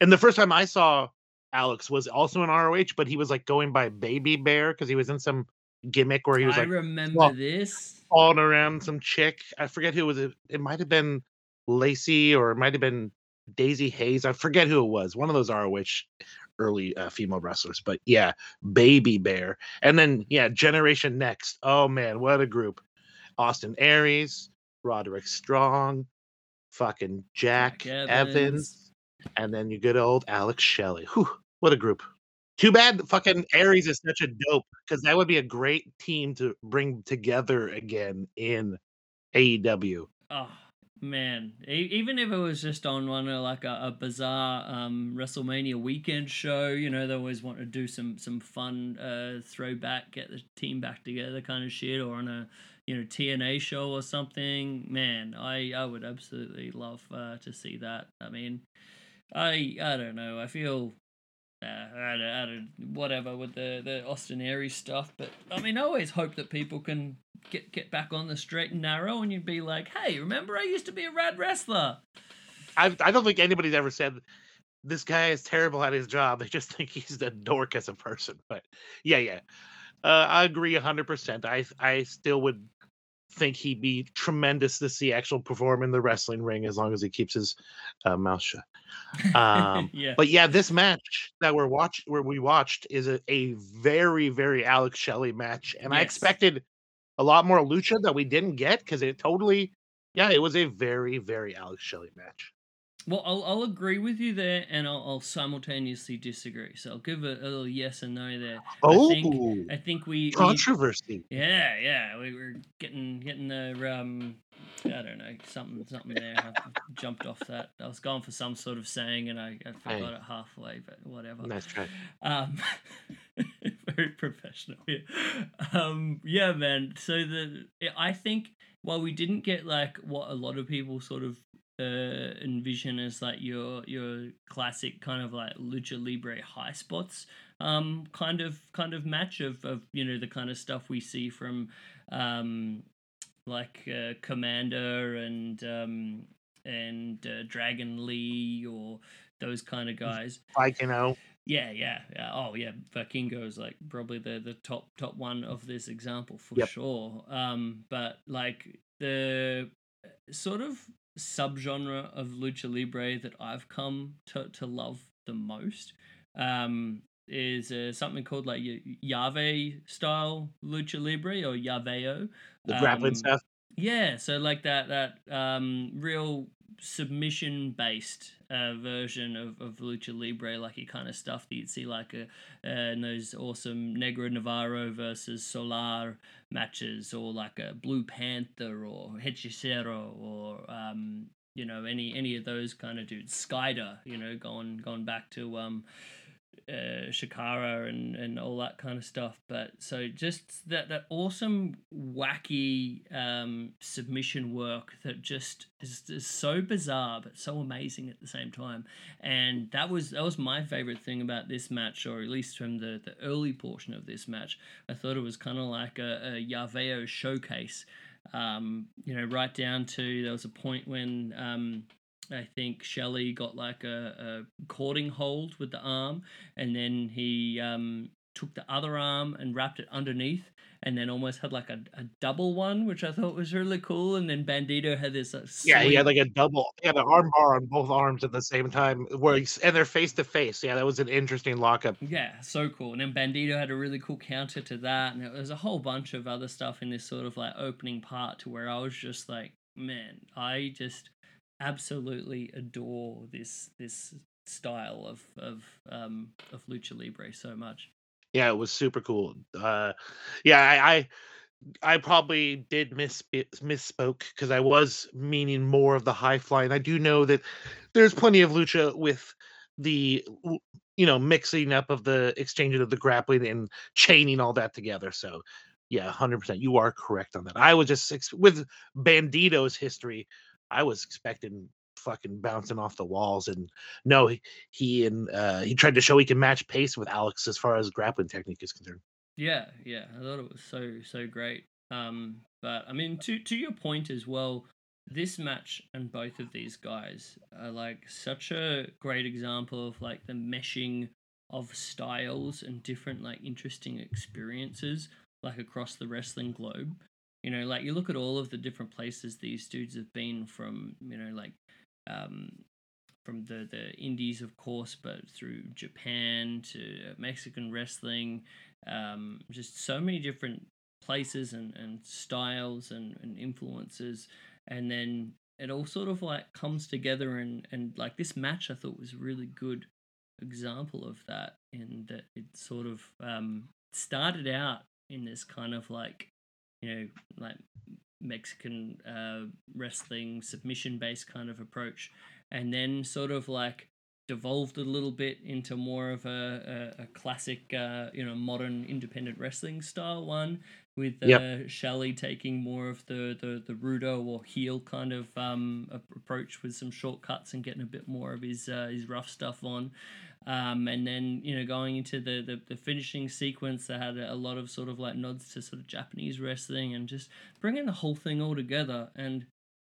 and the first time I saw Alex was also in ROH, but he was like going by Baby Bear because he was in some gimmick where he was I like remember well, this. falling around some chick. I forget who it was. It, it might have been Lacey or it might have been Daizee Haze. I forget who it was. One of those ROH early uh, female wrestlers. But yeah, Baby Bear. And then, yeah, Generation Next. Oh, man, what a group. Austin Aries, Roderick Strong, fucking Jack, Evans. Evans. and then you good old Alex Shelley. Whew, what a group. Too bad fucking Aries is such a dope because that would be a great team to bring together again in AEW. Oh man, E- even if it was just on one of like a, a bizarre um, WrestleMania weekend show, you know, they always want to do some some fun uh, throwback, get the team back together kind of shit, or on a you know TNA show or something. Man, I I would absolutely love uh, to see that. I mean, I I don't know. I feel. Uh, I, don't, I don't, whatever with the, the Austin Aries stuff, but I mean, I always hope that people can get get back on the straight and narrow, and you'd be like, "Hey, remember I used to be a rad wrestler." I I don't think anybody's ever said this guy is terrible at his job. They just think he's a dork as a person. But yeah, yeah, uh, I agree hundred percent. I I still would think he'd be tremendous to see actual perform in the wrestling ring as long as he keeps his uh, mouth shut. Um, yeah, But yeah, this match that we're watch where we watched is a, a very very Alex Shelley match, and I expected a lot more lucha that we didn't get because it totally, yeah, it was a very very Alex Shelley match. well, I'll I'll agree with you there, and I'll, I'll simultaneously disagree. So I'll give a, a little yes and no there. Oh, I think I think we, we controversy! yeah yeah we were getting getting the um I don't know something something there. I jumped off that. I was going for some sort of saying, and I, I forgot it halfway, but whatever. Nice try. Um, very professional. Yeah. Um, yeah, man. So the I think while we didn't get like what a lot of people sort of uh, envision as like your your classic kind of like lucha libre high spots um kind of kind of match of of you know the kind of stuff we see from um like uh, Komander and um and uh, dragon lee or those kind of guys Like you know, yeah, yeah, yeah. Oh, yeah. Vikingo is like probably the the top top one of this example for Yep. sure. Um, but like the sort of subgenre of lucha libre that I've come to to love the most, um, is uh, something called like llave style lucha libre or llaveo. the grappling Um, stuff. Yeah, so like that that um real submission based uh, version of, of lucha libre, like kind of stuff that you'd see like a, uh, in those awesome Negro Navarro versus Solar matches, or like a Blue Panther or Hechicero, or um you know any any of those kind of dudes. Skyder, you know, going going back to um uh, Shikara and, and all that kind of stuff. But so just that that awesome wacky um, submission work that just is, is so bizarre but so amazing at the same time. And that was that was my favorite thing about this match, or at least from the the early portion of this match. I thought it was kind of like a, a llaveo showcase. Um, you know, right down to there was a point when um, I think Shelley got like a, a cording hold with the arm, and then he um, took the other arm and wrapped it underneath, and then almost had like a, a double one, which I thought was really cool. And then Bandido had this. Uh, Yeah, he had like a double, he had an arm bar on both arms at the same time, where he's, and they're face to face. Yeah, that was an interesting lockup. Yeah, so cool. And then Bandido had a really cool counter to that, and there was a whole bunch of other stuff in this sort of like opening part to where I was just like, man, I just absolutely adore this this style of of um of lucha libre so much. Yeah, it was super cool. Uh, yeah, I, I I probably did miss misspoke because I was meaning more of the high flying. I do know that there's plenty of lucha with the you know mixing up of the exchange of the grappling and chaining all that together. So yeah, hundred percent, you are correct on that. I was just with Bandido's history. I was expecting fucking bouncing off the walls, and no, he, he and uh, he tried to show he can match pace with Alex as far as grappling technique is concerned. Yeah, yeah, I thought it was so so great. Um, but I mean, to to your point as well, this match and both of these guys are like such a great example of like the meshing of styles and different like interesting experiences like across the wrestling globe. You know, like you look at all of the different places these dudes have been from, you know, like um from the the indies of course, but through Japan to Mexican wrestling, um just so many different places and, and styles and, and influences. And then it all sort of like comes together and and like this match I thought was a really good example of that in that it sort of um started out in this kind of like you know like Mexican uh, wrestling submission based kind of approach, and then sort of like devolved a little bit into more of a, a, a classic uh, you know modern independent wrestling style one with uh, Yep. Shelley taking more of the, the the rudo or heel kind of um approach with some shortcuts and getting a bit more of his uh, his rough stuff on um, and then you know going into the, the the finishing sequence that had a lot of sort of like nods to sort of Japanese wrestling and just bringing the whole thing all together. And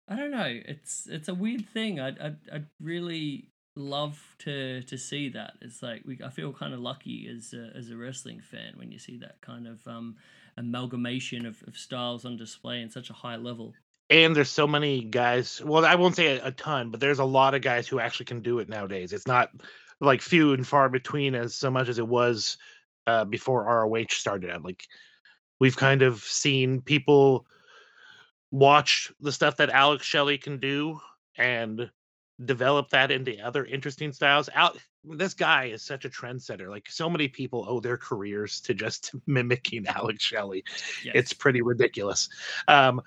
I don't know it's it's a weird thing. I I I really love to to see that. It's like we I feel kind of lucky as a, as a wrestling fan when you see that kind of um amalgamation of, of styles on display in such a high level. And there's so many guys well i won't say a, a ton but there's a lot of guys who actually can do it nowadays. It's not like few and far between as so much as it was uh, before roh started out like we've kind of seen people watch the stuff that alex shelley can do and develop that into other interesting styles out this guy is such a trendsetter like so many people owe their careers to just mimicking alex shelley yes. it's pretty ridiculous. Um,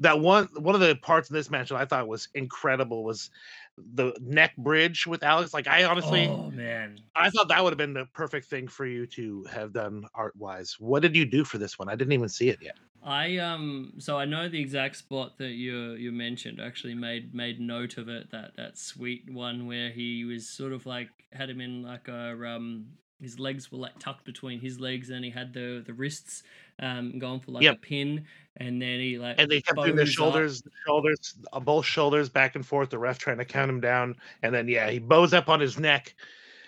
that one one of the parts of this match that I thought was incredible was the neck bridge with Alex. Like I honestly, oh man I thought that would have been the perfect thing for you to have done art wise. What did you do for this one? I didn't even see it yet. I um so I know the exact spot that you you mentioned. Actually made made note of it. That that sweet one where he was sort of like had him in like a um his legs were like tucked between his legs and he had the the wrists um going for like Yep. a pin and then he like And they kept doing the shoulders, the shoulders, uh, both shoulders back and forth. The ref trying to count him down, and then yeah, he bows up on his neck.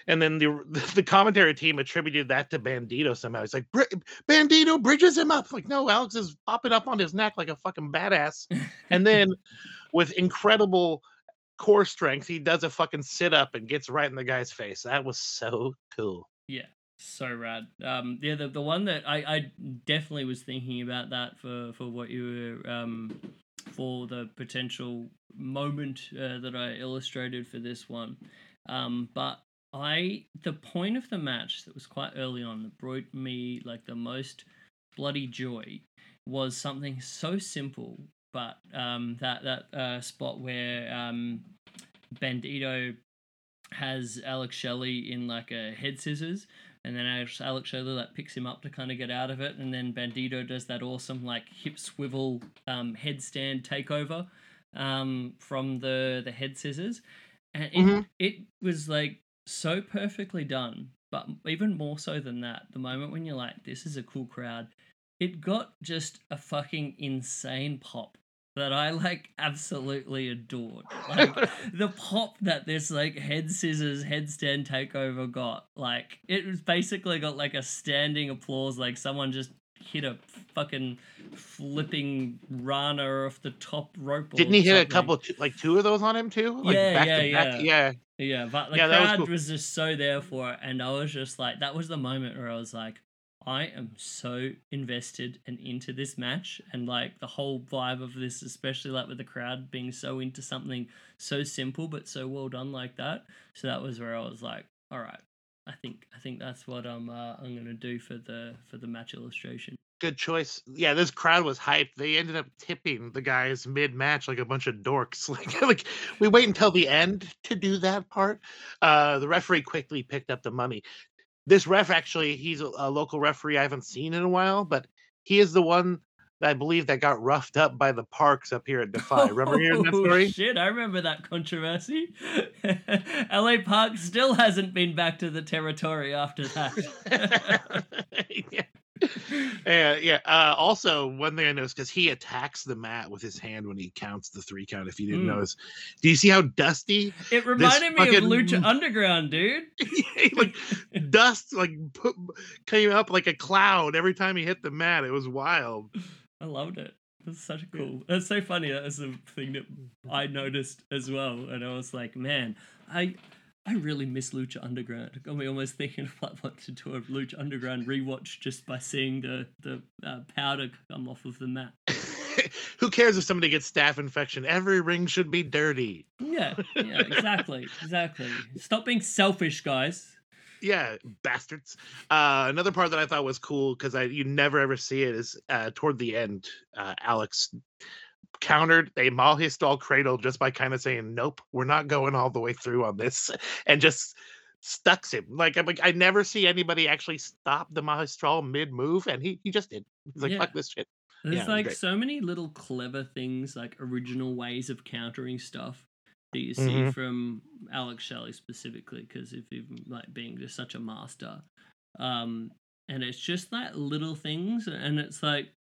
And then the the commentary team attributed that to Bandido somehow. He's like, "Bri- Bandido bridges him up. Like, no, Alex is popping up on his neck like a fucking badass. And then with incredible core strength, he does a fucking sit up and gets right in the guy's face. That was so cool. Yeah, so rad. Um, yeah, the the one that I I definitely was thinking about that for for what you were um for the potential moment uh, that I illustrated for this one. Um, but I the point of the match that was quite early on that brought me like the most bloody joy was something so simple, but um that that uh, spot where um Bandido has Alex Shelley in like a head scissors, and then Alex, Shelley like picks him up to kind of get out of it, and then Bandido does that awesome like hip swivel um, headstand takeover um, from the the head scissors, and it, Mhm. it was like so perfectly done. But even more so than that, the moment when you're like, "This is a cool crowd," it got just a fucking insane pop that I like absolutely adored. Like the pop that this like head scissors headstand takeover got, like it was basically got like a standing applause, like someone just hit a fucking flipping Rana off the top rope. Didn't he hit a couple, like two of those on him too? Like Yeah, back yeah, to back. yeah. yeah. Yeah, but the Yeah, that was crowd cool. was, just so there for it, and I was just like, that was the moment where I was like, I am so invested and into this match and like the whole vibe of this, especially like with the crowd being so into something so simple but so well done like that. So that was where I was like, all right, I think I think that's what I'm uh, I'm gonna do for the for the match illustration. Good choice. Yeah, this crowd was hyped. They ended up tipping the guys mid match like a bunch of dorks. Like, like we wait until the end to do that part. Uh, the referee quickly picked up the money. This ref actually, he's a, a local referee I haven't seen in a while, but he is the one that I believe that got roughed up by the parks up here at Defy. Remember hearing that Oh, story? Shit, I remember that controversy. LA Park still hasn't been back to the territory after that. yeah. Yeah, yeah. Uh, also, one thing I noticed because he attacks the mat with his hand when he counts the three count. If you didn't Mm. notice, do you see how dusty It reminded me of Lucha Underground, dude. like dust like put, came up like a cloud every time he hit the mat? It was wild. I loved it. That's such a cool. That's so funny. That was the thing that I noticed as well, and I was like, man, I I really miss Lucha Underground. It got me almost thinking of like what to do a Lucha Underground rewatch just by seeing the the uh, powder come off of the mat. Who cares if somebody gets staph infection? Every ring should be dirty. Yeah, yeah, exactly, exactly. Stop being selfish, guys. Yeah, bastards. Uh, another part that I thought was cool because I you never ever see it is uh, toward the end. Uh, Alex countered a Magistral cradle just by kind of saying, "Nope, we're not going all the way through on this," and just stucks him. Like I'm like I never see anybody actually stop the Magistral mid move, and he he just did. He's like, Yeah. "Fuck this shit." There's Yeah, like so many little clever things, like original ways of countering stuff that you see Mhm. from Alex Shelley specifically, because of him like being just such a master. Um, and it's just like little things, and it's like,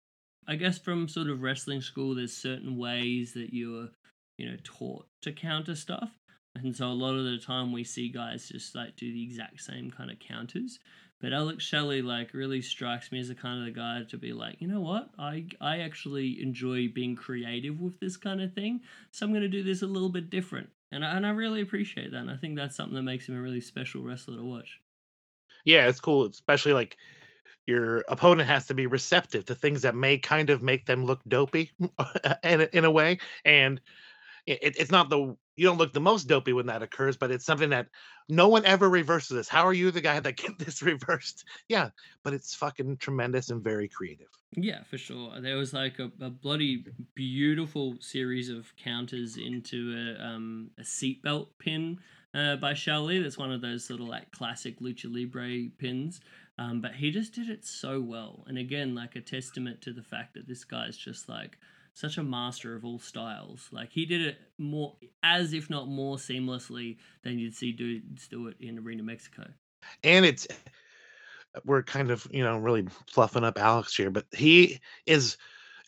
I guess from sort of wrestling school, there's certain ways that you're, you know, taught to counter stuff. And so a lot of the time we see guys just like do the exact same kind of counters. But Alex Shelley like really strikes me as the kind of the guy to be like, you know what? I I actually enjoy being creative with this kind of thing. So I'm gonna do this a little bit different. And I, and I really appreciate that. And I think that's something that makes him a really special wrestler to watch. Yeah, it's cool, especially like your opponent has to be receptive to things that may kind of make them look dopey in a, in a way, and it, it's not the you don't look the most dopey when that occurs, but it's something that no one ever reverses this. How are you the guy that get this reversed? Yeah, but it's fucking tremendous and very creative. Yeah, for sure. There was like a, a bloody beautiful series of counters into a um a seatbelt pin uh, by Shelley. That's one of those sort of like classic lucha libre pins. Um, but he just did it so well, and again, like a testament to the fact that this guy's just like such a master of all styles. Like he did it more, as if not more seamlessly than you'd see dudes do it in Arena Mexico. and it's we're kind of you know really fluffing up Alex here, but he is.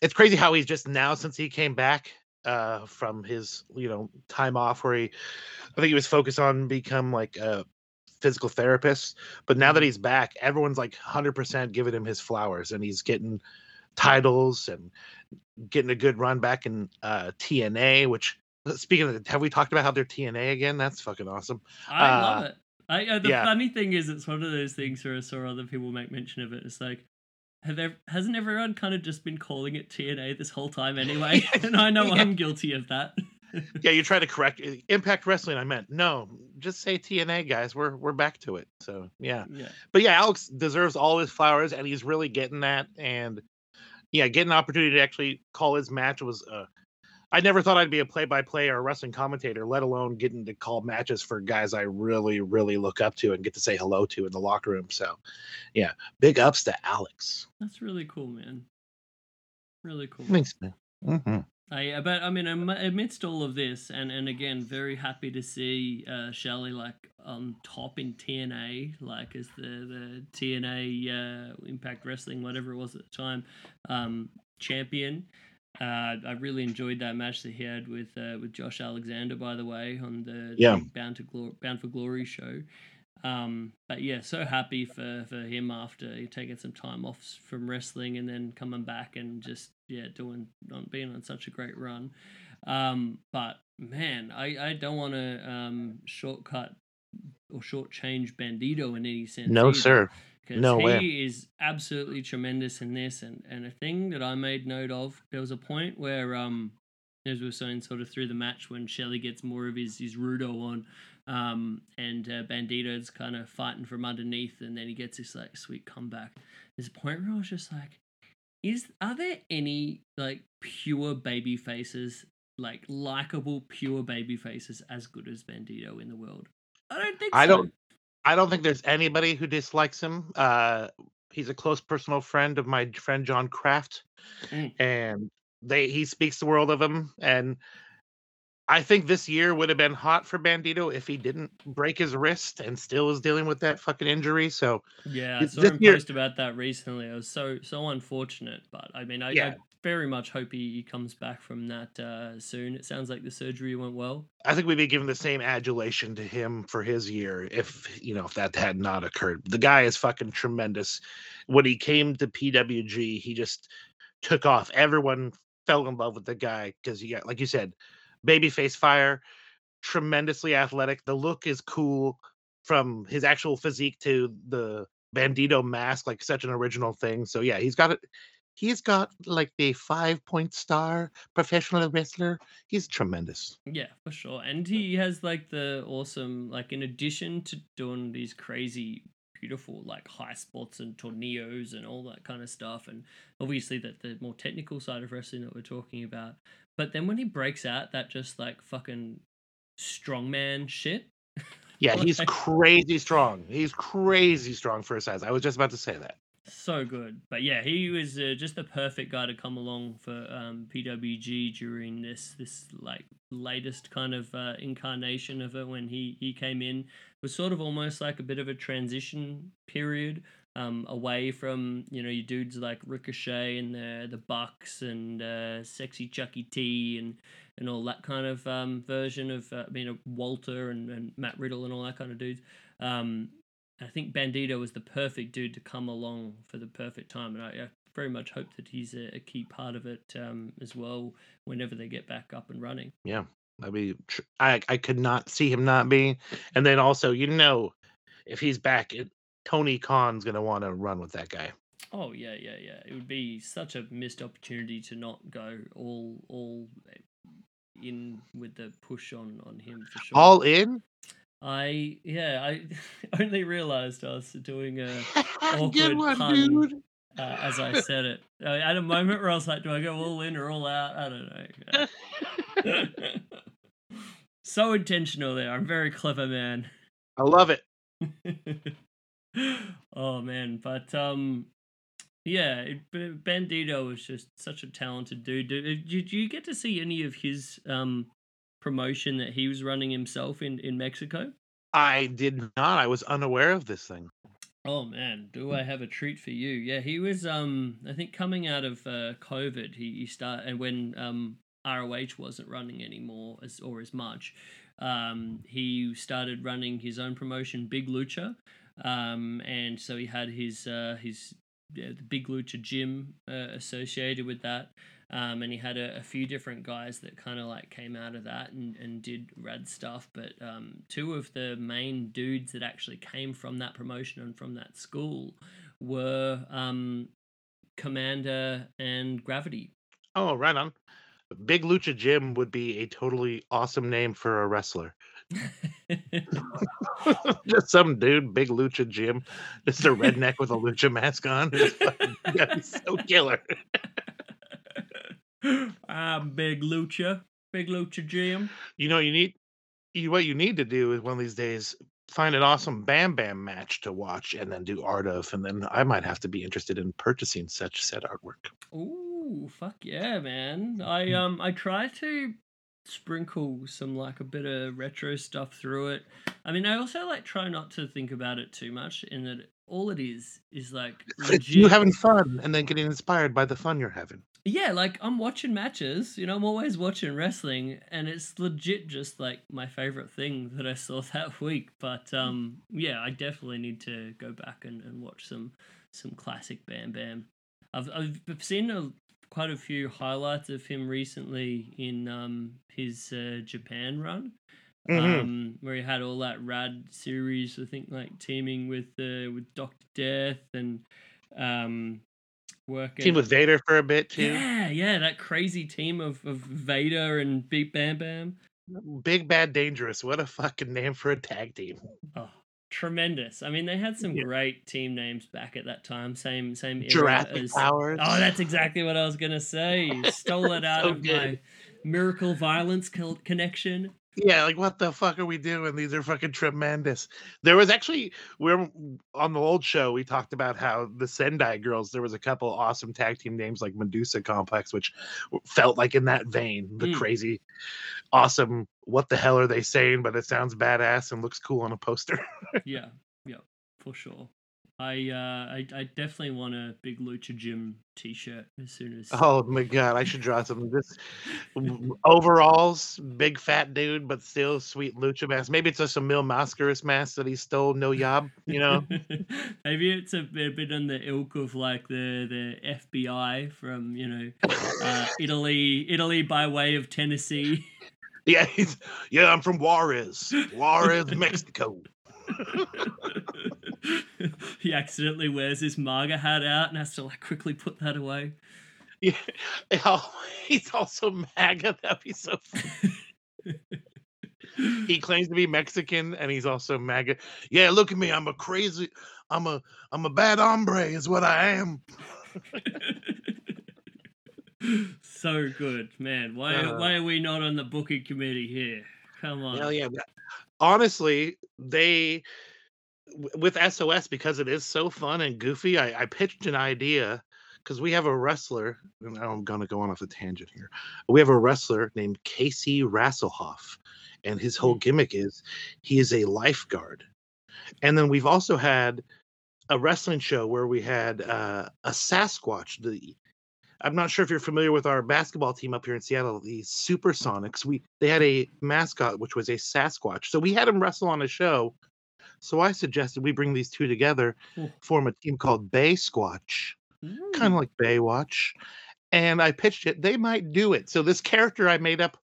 It's crazy how he's just now since he came back uh from his you know time off where he I think he was focused on become like a physical therapist, but now that he's back, everyone's like hundred percent giving him his flowers, and he's getting titles and getting a good run back in uh TNA. Which speaking of, have we talked about how they're TNA again? That's fucking awesome. I love Uh, it. I, uh, the yeah. funny thing is, it's one of those things where I saw other people make mention of it. It's like, have ev- hasn't everyone kind of just been calling it TNA this whole time anyway? and I know Yeah. I'm guilty of that. Yeah, you try to correct uh, Impact Wrestling. I meant no, just say TNA, guys. We're we're back to it. So yeah, yeah, but yeah, Alex deserves all his flowers, and he's really getting that. And yeah, getting an opportunity to actually call his match was. Uh, I never thought I'd be a play-by-play or a wrestling commentator, let alone getting to call matches for guys I really, really look up to and get to say hello to in the locker room. So, yeah, big ups to Alex. that's really cool, man. Really cool. Thanks, man. Mhm. I, but I mean, amidst all of this, and and again, very happy to see uh, Shelley like on top in TNA, like as the the TNA uh, Impact Wrestling, whatever it was at the time, um, champion. Uh, I really enjoyed that match that he had with uh, with Josh Alexander, by the way, on the Yeah. Bound to Bound for Glory show. Um, but yeah, so happy for, for him after taking some time off from wrestling and then coming back and just yeah doing on being on such a great run. Um, but man, I, I don't want to um, shortcut or shortchange Bandido in any sense. No, sir. because No he way. is absolutely tremendous in this. And and a thing that I made note of, there was a point where um, as we were saying, sort of through the match when Shelley gets more of his his rudo on, um, and uh, Bandido's kind of fighting from underneath, and then he gets this like sweet comeback. There's a point where I was just like, is are there any like pure baby faces, like likable pure baby faces as good as Bandido in the world? I don't think I so. don't- I don't think there's anybody who dislikes him. Uh, he's a close personal friend of my friend John Kraft, Mm. and they he speaks the world of him. And I think this year would have been hot for Bandido if he didn't break his wrist and still is dealing with that fucking injury. So Yeah, I saw him year- post about that recently. It was so so unfortunate, but I mean, I, I very much hope he, he comes back from that uh, soon. It sounds like the surgery went well. I think we'd be giving the same adulation to him for his year if you know if that had not occurred. The guy is fucking tremendous. When he came to PWG, he just took off. Everyone fell in love with the guy because he got, like you said, babyface fire, tremendously athletic. The look is cool from his actual physique to the Bandido mask, like such an original thing. So yeah, he's got it. He's got like the five point star professional wrestler. He's tremendous. Yeah, for sure. And he has like the awesome, like in addition to doing these crazy, beautiful like high spots and tornillos and all that kind of stuff, and obviously that the more technical side of wrestling that we're talking about. But then when he breaks out that just like fucking strongman shit. Yeah, he's crazy strong. He's crazy strong for his size. I was just about to say that. So good, but yeah, he was uh, just the perfect guy to come along for um, PWG during this this like latest kind of uh, incarnation of it when he he came in. It was sort of almost like a bit of a transition period um, away from you know your dudes like Ricochet and the the Bucks and uh, Sexy Chucky T and and all that kind of um, version of uh, you know Walter and, and Matt Riddle and all that kind of dudes. Um, I think Bandido was the perfect dude to come along for the perfect time, and I, I very much hope that he's a, a key part of it um, as well whenever they get back up and running. Yeah, I mean, tr- I I could not see him not being. And then also, you know, if he's back, it, Tony Khan's gonna want to run with that guy. Oh yeah, yeah, yeah. It would be such a missed opportunity to not go all all in with the push on on him for sure. All in. I yeah, I only realized I was doing a Awkward one, pun. dude. uh, as I said it. Uh, at a moment where I was like, do I go all in or all out? I don't know. so intentional there. I'm a very clever man. I love it. oh man, but um, yeah, it, Bandido was just such a talented dude. Did, did you get to see any of his um promotion that he was running himself in in Mexico? I did not. I was unaware of this thing. Oh man, do I have a treat for you? Yeah, he was um I think coming out of uh, COVID, he, he start and when um ROH wasn't running anymore as or as much, um he started running his own promotion, Big Lucha, um and so he had his uh his yeah, the Big Lucha gym uh, associated with that. Um, and he had a, a few different guys that kind of like came out of that and, and did rad stuff. But um, two of the main dudes that actually came from that promotion and from that school were um, Komander and Gravity. Oh, right on. Big Lucha Jim would be a totally awesome name for a wrestler. just some dude, Big Lucha Jim, just a redneck with a lucha mask on. That'd so killer. I'm Big Lucha. Big Lucha Jim. You know, you need you what you need to do is one of these days find an awesome Bam Bam match to watch and then do art of, and then I might have to be interested in purchasing such said artwork. Ooh, fuck yeah, man. I um I try to sprinkle some like a bit of retro stuff through it. I mean, I also like try not to think about it too much in that all it is is like legit. you having fun and then getting inspired by the fun you're having. yeah, like I'm watching matches, you know, I'm always watching wrestling and it's legit just like my favorite thing that I saw that week. But um yeah, I definitely need to go back and, and watch some some classic Bam Bam. I've I've seen a, quite a few highlights of him recently in um his uh, Japan run. Mhm. um, where he had all that rad series. I think like teaming with uh, with Doctor Death and um, working Team with Vader for a bit too. yeah, yeah, that crazy team of, of Vader and Big Bam Bam. Big Bad Dangerous. What a fucking name for a tag team. Oh, tremendous! I mean, they had some Yeah. great team names back at that time. Same same era Jurassic as. Powers. Oh, that's exactly what I was gonna say. You Stole it out So of my. Miracle Violence co- connection. Yeah, like what the fuck are we doing? These are fucking tremendous. There was actually we're on the old show we talked about how the Sendai girls. There was a couple awesome tag team names like Medusa Complex, which felt like in that vein. The Mm. crazy, awesome. What the hell are they saying? But it sounds badass and looks cool on a poster. yeah, yeah, for sure. I uh, I, I definitely want a big Lucha Gym T-shirt as soon as. oh my god, I should draw some. This overalls, big fat dude, but still sweet lucha mask. Maybe it's just a Mil Mascaras mask that he stole. No yob, you know. Maybe it's a, bit- a bit on the ilk of like the the FBI from you know uh, Italy, Italy by way of Tennessee. Yeah, he's, yeah, I'm from Juarez, Juarez, Mexico. he accidentally wears his MAGA hat out and has to like quickly put that away. Yeah, oh, he's also MAGA. That'd be so. Funny. He claims to be Mexican, and he's also MAGA. Yeah, look at me. I'm a crazy. I'm a. I'm a bad hombre. Is what I am. so good, man. Why Uh. why are we not on the booking committee here? Come on. Hell yeah. Honestly, they with SOS because it is so fun and goofy. I, I pitched an idea because we have a wrestler, and I'm gonna go on off a tangent here. We have a wrestler named Casey Rasselhoff, and his whole gimmick is he is a lifeguard. And then we've also had a wrestling show where we had uh, a Sasquatch. The I'm not sure if you're familiar with our basketball team up here in Seattle, the Supersonics. We they had a mascot which was a Sasquatch. So we had him wrestle on a show. So I suggested we bring these two together, form a team called Bay Squatch, Mm. kind of like Baywatch. And I pitched it. They might do it. So this character I made up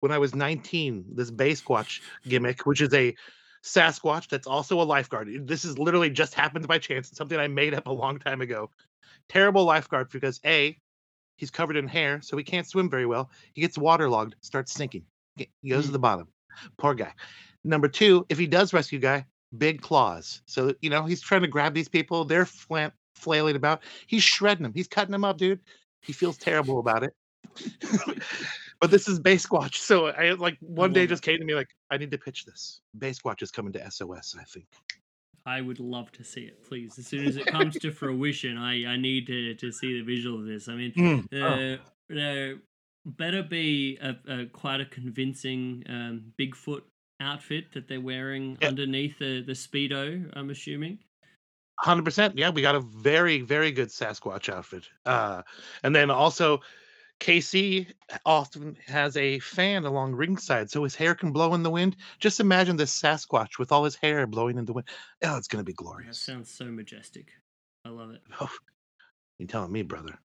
when I was 19, this Bay Squatch gimmick, which is a Sasquatch that's also a lifeguard. This is literally just happened by chance. It's something I made up a long time ago. Terrible lifeguard because A, he's covered in hair, so he can't swim very well. He gets waterlogged, starts sinking. He goes to Hmm. the bottom. Poor guy. Number two, if he does rescue guy, big claws. So, you know, he's trying to grab these people. They're flan- flailing about. He's shredding them. He's cutting them up, dude. He feels terrible about it. but this is Bay Squatch. So I like one day just came to me like, I need to pitch this. Bay Squatch is coming to SOS, I think. I would love to see it, please. As soon as it comes to fruition, I, I need to, to see the visual of this. I mean, Mm, uh, there better be a, a quite a convincing um, Bigfoot outfit that they're wearing Yeah. underneath the, the speedo. I'm assuming. Hundred percent. Yeah, we got a very, very good Sasquatch outfit. Uh, and then also, KC often has a fan along ringside, so his hair can blow in the wind. Just imagine this Sasquatch with all his hair blowing in the wind. Oh, it's gonna be That glorious. sounds so majestic. I love it. Oh, you telling me, brother?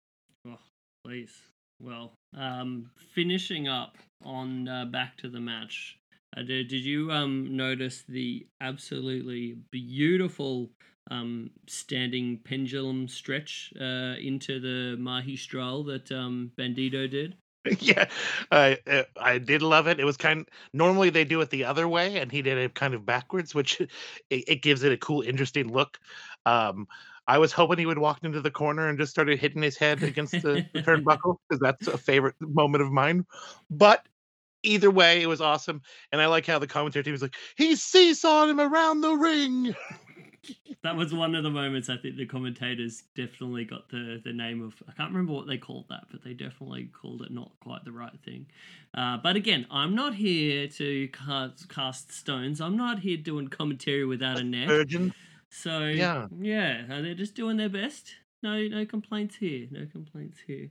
Oh, please. Well, um, finishing up on uh, back to the match. Uh, did, did you um notice the absolutely beautiful um standing pendulum stretch uh into the Magistral that um Bandido did? yeah, I I did love it. It was kind. Normally they do it the other way, and he did it kind of backwards, which it, it gives it a cool, interesting look. Um, I was hoping he would walk into the corner and just started hitting his head against the, the turnbuckle because that's a favorite moment of mine. But either way, it was awesome, and I like how the commentary team was like, "He's seesawing him around the ring." That was one of the moments I think the commentators definitely got the the name of. I can't remember what they called that, but they definitely called it not quite the right thing. Uh, but again, I'm not here to cast, cast stones. I'm not here doing commentary without a net. Virgin. So Yeah. yeah, they're just doing their best. No, no complaints here. No complaints here.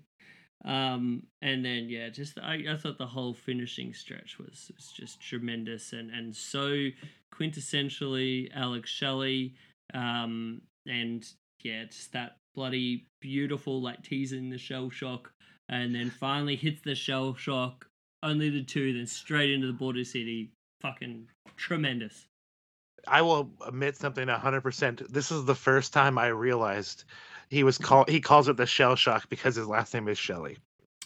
Um, and then yeah, just I, I thought the whole finishing stretch was, was just tremendous and and so quintessentially Alex Shelley. Um, and yeah, just that bloody beautiful like teasing the shell shock, and then finally hits the shell shock. Only the two, then straight into the border city. fucking tremendous. I will admit something hundred percent. This is the first time I realized he was called he calls it the shell shock because his last name is Shelley.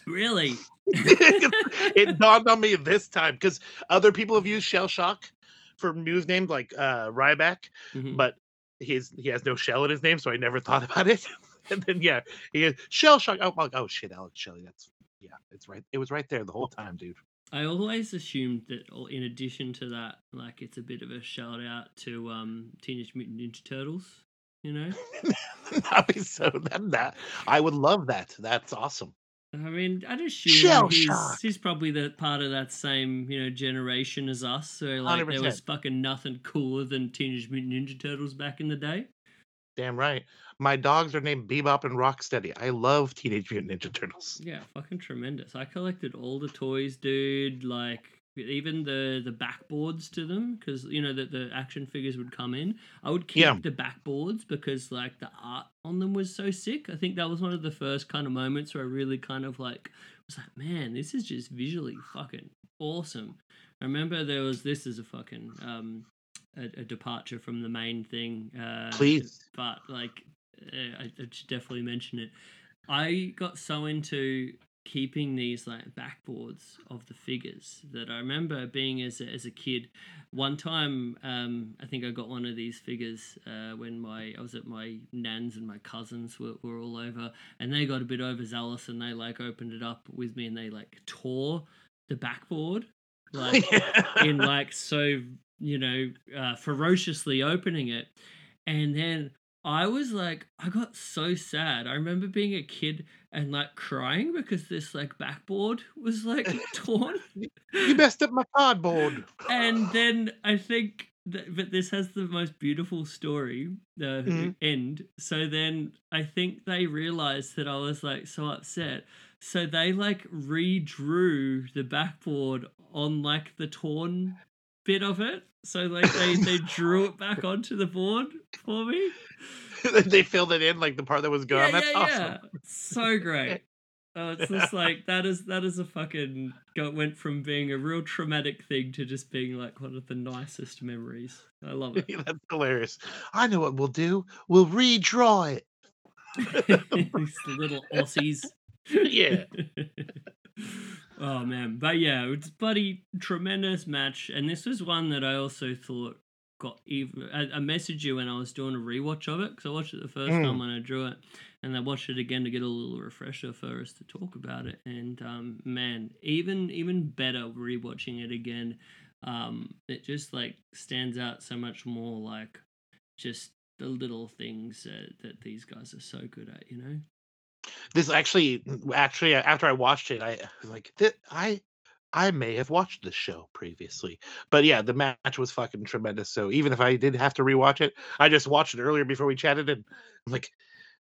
Really? it dawned on me this time because other people have used shell shock for news names like uh Ryback, Mhm. but he's he has no shell in his name, so I never thought about it. and then yeah, he is shell shock. Oh, oh, oh shit, Alex Shelley. That's yeah, it's right. It was right there the whole time, dude. I always assumed that, in addition to that, like it's a bit of a shout out to um, Teenage Mutant Ninja Turtles. You know, That'd be so that, that I would love that. That's awesome. I mean, I'd assume Shell he's, shock. he's probably the part of that same you know generation as us. So like, there was fucking nothing cooler than Teenage Mutant Ninja Turtles back in the day. Damn right. My dogs are named Bebop and Rocksteady. I love Teenage Mutant Ninja Turtles. Yeah, fucking tremendous. I collected all the toys, dude. Like even the the backboards to them, because you know that the action figures would come in. I would keep Yeah. the backboards because like the art on them was so sick. I think that was one of the first kind of moments where I really kind of like was like, man, this is just visually fucking awesome. I remember there was this is a fucking um a, a departure from the main thing. Uh, Please. but like uh, I, I should definitely mention it. I got so into keeping these like backboards of the figures that I remember being as a, as a kid. One time, um, I think I got one of these figures uh, when my I was at my nan's and my cousins were, were all over, and they got a bit overzealous and they like opened it up with me and they like tore the backboard like in like so you know uh, ferociously opening it and then i was like i got so sad i remember being a kid and like crying because this like backboard was like torn you messed up my cardboard. and then i think that, but this has the most beautiful story uh, Mhm. end so then i think they realized that i was like so upset so they like redrew the backboard on like the torn bit of it so like they they drew it back onto the board for me they filled it in like the part that was gone. yeah, That's yeah, awesome. yeah. so great uh, it's just like that is that is a fucking got went from being a real traumatic thing to just being like one of the nicest memories i love it That's hilarious. I know what we'll do. We'll redraw it. These little Aussies. Yeah. Oh man, but yeah, it's bloody tremendous match, and this was one that I also thought got even. I, I messaged you when I was doing a rewatch of it because I watched it the first Mm. time when I drew it, and I watched it again to get a little refresher for us to talk about it. And um, man, even even better rewatching it again. Um, it just like stands out so much more, like just the little things that, that these guys are so good at, you know. This actually, mm, actually, uh, after I watched it, I like, "Thi- I, I may have watched this show previously, but yeah, the match was fucking tremendous. So even if I did have to rewatch it, I just watched it earlier before we chatted, and I'm like,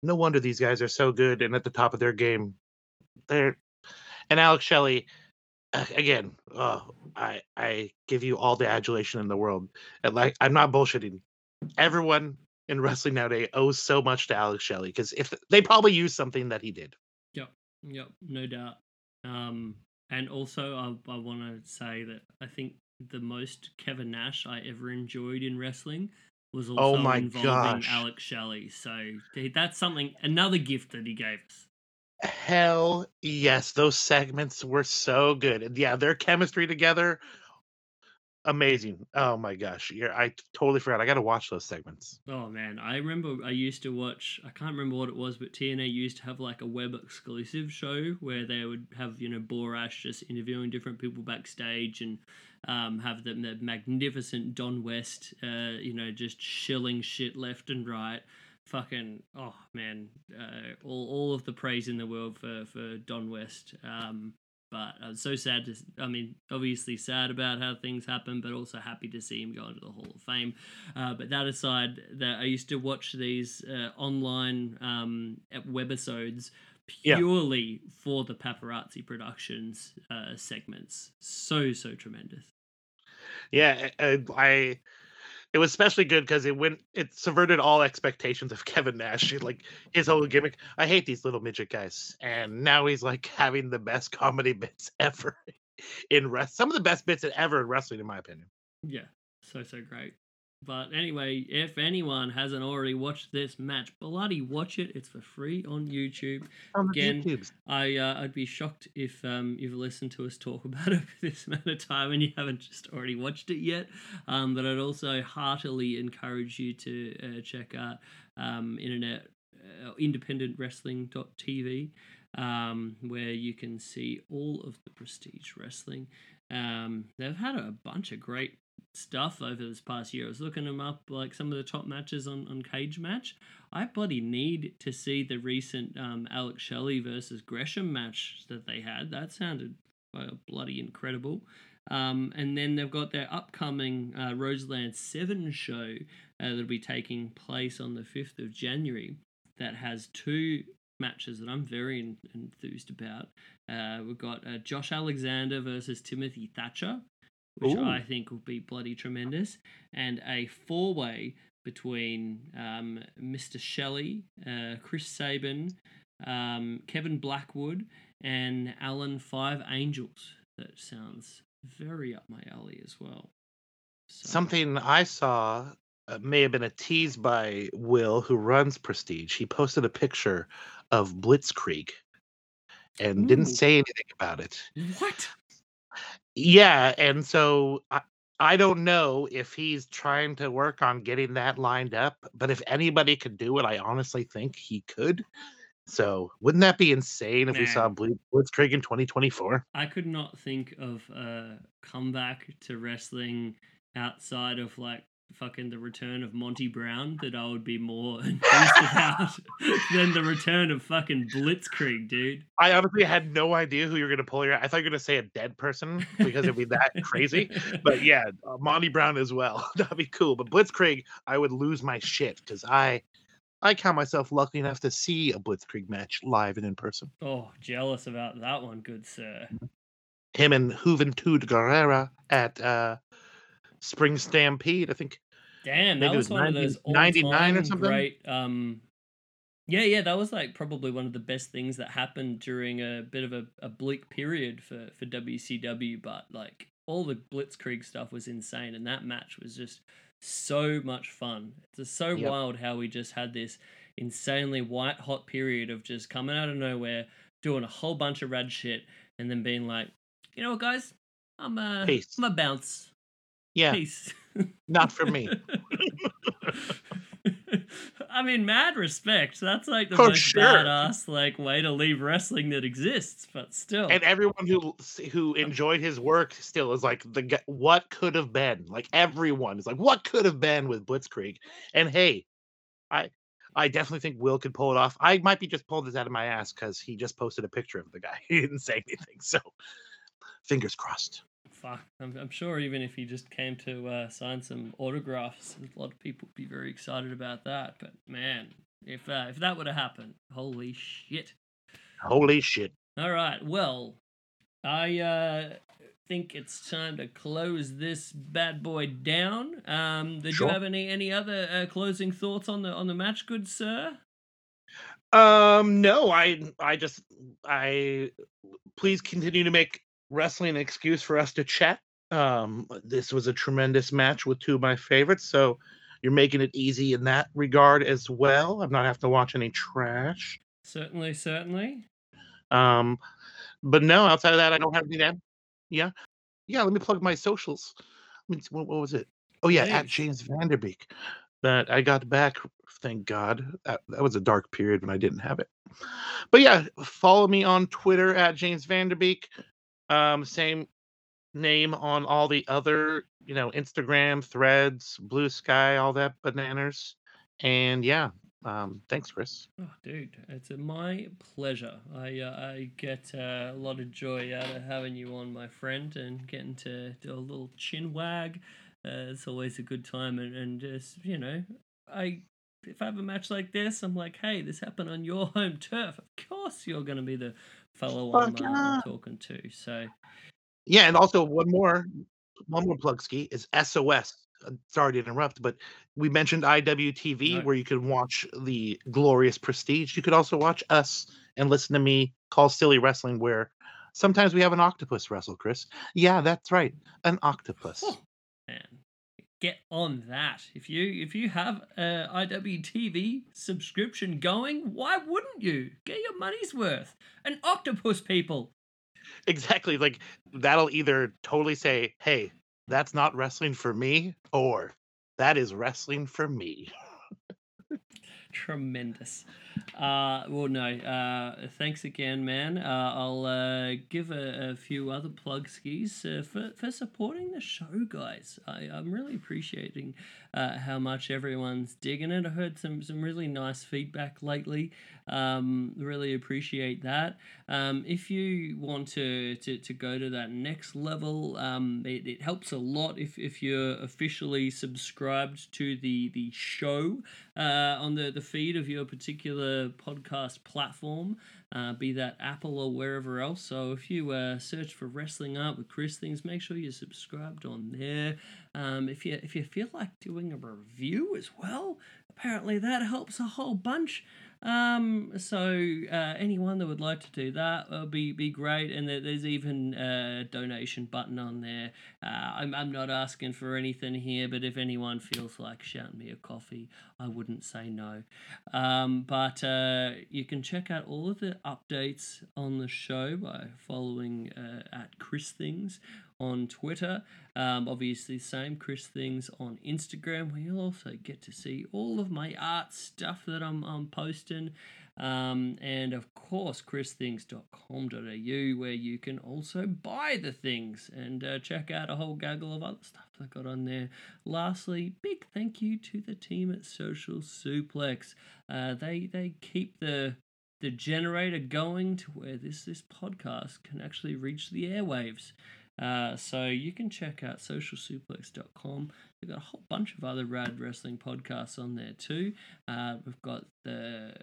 no wonder these guys are so good and at the top of their game. They're, and Alex Shelley, uh, again, oh, I, I give you all the adulation in the world. And like, I'm not bullshitting. Everyone in wrestling nowadays owes so much to Alex Shelley because if they probably used something that he did. Yep, yep, no doubt. Um, and also, I, I want to say that I think the most Kevin Nash I ever enjoyed in wrestling was also Oh my involving gosh. Alex Shelley. So that's something, another gift that he gave us. Hell yes, those segments were so good. And yeah, their chemistry together, amazing. Oh my gosh. Yeah, I totally forgot. I got to watch those segments. Oh man, I remember I used to watch. I can't remember what it was, but TNA used to have like a web exclusive show where they would have you know Borash just interviewing different people backstage and um, have the, the magnificent Don West, uh, you know, just shilling shit left and right. Fucking oh man, uh, all all of the praise in the world for for Don West. Um, but I'm so sad to. I mean, obviously sad about how things happen, but also happy to see him go into the Hall of Fame. Uh, but that aside, that I used to watch these uh, online um, webisodes Yeah. purely for the paparazzi productions uh, segments. So so tremendous. Yeah, I, I it was especially good because it went it subverted all expectations of Kevin Nash. Like his whole gimmick. I hate these little midget guys, and now he's like having the best comedy bits ever in rest. Some of the best bits ever in wrestling, in my opinion. Yeah, so so great. But anyway, if anyone hasn't already watched this match, bloody watch it. It's for free on YouTube. On Again, YouTubes. I uh, I'd be shocked if um you've listened to us talk about it for this amount of time and you haven't just already watched it yet. Um, but I'd also heartily encourage you to uh, check out um internet uh, independentwrestling.tv um where you can see all of the prestige wrestling. Um, they've had a bunch of great stuff over this past year. I was looking them up, like some of the top matches on, on Cagematch. I bloody need to see the recent um, Alex Shelley versus Gresham match that they had. That sounded bloody incredible. Um, and then they've got their upcoming uh, Roseland 7 show uh, that'll be taking place on the 5th of January that has two matches that I'm very en- enthused about. Uh, we've got uh, Josh Alexander versus Timothy Thatcher, which Ooh. I think will be bloody tremendous, and a four way between um, Mr. Shelley, uh, Chris Sabin, um, Kevin Blackwood, and Alan Five Angels. That sounds very up my alley as well. So- Something I saw uh, may have been a tease by Will, who runs Prestige. He posted a picture of Blitzkrieg and didn't say anything about it. What? Yeah, and so I, I don't know if he's trying to work on getting that lined up, but if anybody could do it, I honestly think he could. So wouldn't that be insane if we saw Man. Blitz- Blitzkrieg in 2024? I could not think of a comeback to wrestling outside of like fucking the return of Monty Brown that I would be more enthused about than the return of fucking Blitzkrieg, dude. I honestly had no idea who you were going to pull your. I thought you were going to say a dead person because it'd be that crazy. But yeah, uh, Monty Brown as well. That'd be cool. But Blitzkrieg, I would lose my shit because I, I count myself lucky enough to see a Blitzkrieg match live and in person. oh, jealous about that one, good sir. Him and Juventud Guerrera at uh, Spring Stampede. I think Damn, that was, was one of those 99 or something? great. Um, yeah, yeah, that was like probably one of the best things that happened during a bit of a, a bleak period for for WCW. But like all the Blitzkrieg stuff was insane, and that match was just so much fun. It's just so Yep. wild how we just had this insanely white hot period of just coming out of nowhere, doing a whole bunch of rad shit, and then being like, you know what, guys, I'm uh, Peace. I'm a bounce. Yeah, Peace. not for me. I mean, mad respect. That's like the For most sure. badass like way to leave wrestling that exists. But still, and everyone who who enjoyed his work still is like the what could have been like everyone is like what could have been with blitzkrieg and hey i i definitely think will could pull it off i might be just pulling this out of my ass because he just posted a picture of the guy he didn't say anything so fingers crossed fuck, I'm, I'm sure even if he just came to uh, sign some autographs, a lot of people would be very excited about that. But man, if uh, if that would have happened, holy shit! holy shit All right, well, I uh, think it's time to close this bad boy down. Um, did Sure. you have any any other uh, closing thoughts on the on the match, good sir? um no i i just i please continue to make wrestling an excuse for us to chat. Um this was a tremendous match with two of my favorites so you're making it easy in that regard as well. I'm not having to watch any trash. Certainly, certainly. um but no outside of that i don't have to add. yeah. Yeah let me plug my socials. I mean, what, what was it? Oh yeah at Jaims Vanderbeek that i got back thank god. That, that was a dark period when i didn't have it. But yeah follow me on twitter at Jaims Vanderbeek um same name on all the other you know instagram threads blue sky all that bananas and yeah um thanks chris Oh, dude, it's my pleasure. I uh, I get uh, a lot of joy out of having you on, my friend, and getting to do a little chin wag. Uh, it's always a good time, and, and just you know, I if I have a match like this, I'm like, hey, this happened on your home turf. Of course, you're gonna be the fellow Fuck yeah. I'm talking to. So Yeah, and also one more, one more plug ski is SOS. Uh, Sorry to interrupt, but we mentioned IWTV No. where you can watch the glorious Prestige. You could also watch us and listen to me call silly wrestling, where sometimes we have an octopus wrestle. Chris, yeah, that's right, an octopus. Oh. Get on that. If you if you have a IWTV subscription going, why wouldn't you get your money's worth? An octopus, people. Exactly. Like that'll either totally say, "Hey, that's not wrestling for me," or "That is wrestling for me." Tremendous. Uh, well, no. Uh, thanks again, man. Uh, I'll uh, give a, a few other plug skis uh, for, for supporting the show, guys. I, I'm really appreciating uh, how much everyone's digging it. I heard some some really nice feedback lately. Um, really appreciate that. Um, if you want to, to, to go to that next level, um, it, it helps a lot if, if you're officially subscribed to the the show on the, the feed of your particular podcast platform, uh, be that Apple or wherever else. So if you uh, search for Wrestling Art with Chris Things, make sure you're subscribed on there. Um, if you if you feel like doing a review as well, apparently that helps a whole bunch. Um, so uh, anyone that would like to do that will be be great, and there, there's even a donation button on there. Uh, I'm I'm not asking for anything here, but if anyone feels like shouting me a coffee, I wouldn't say no. Um, but uh, you can check out all of the updates on the show by following uh, at Chris Things on Twitter. Um, obviously, same Chris Things on Instagram, where you'll also get to see all of my art stuff that I'm, I'm posting. Um, and of course, christhings.com.au, where you can also buy the things and uh, check out a whole gaggle of other stuff I got on there. Lastly, big thank you to the team at Social Suplex. Uh, they they keep the the generator going to where this this podcast can actually reach the airwaves. Uh, so you can check out socialsuplex.com. They've got a whole bunch of other rad wrestling podcasts on there too. Uh, we've got the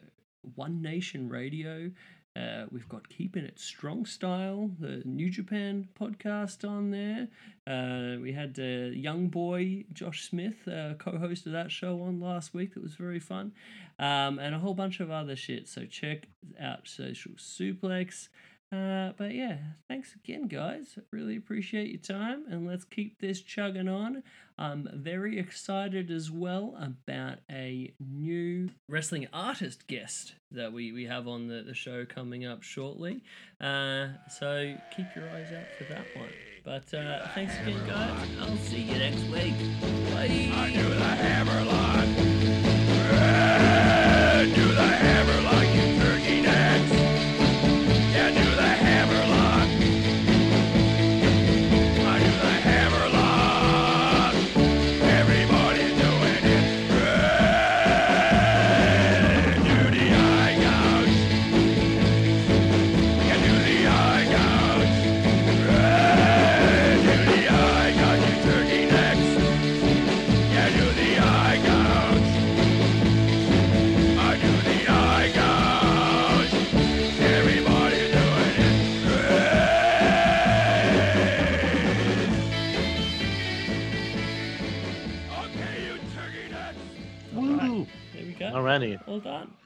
One Nation Radio. Uh, we've got Keeping It Strong Style, the New Japan podcast on there. Uh, we had young boy Josh Smith, uh, co-host of that show on last week. That was very fun, um, and a whole bunch of other shit. So check out Social Suplex. Uh, but yeah, thanks again, guys. Really appreciate your time, and let's keep this chugging on. I'm very excited as well about a new wrestling artist guest that we, we have on the, the show coming up shortly. Uh, so keep your eyes out for that one. But uh, thanks again, guys. I'll see you next week. Bye. I do the hammerlock. Yeah, do the hammerlock, Okay, Hold turkey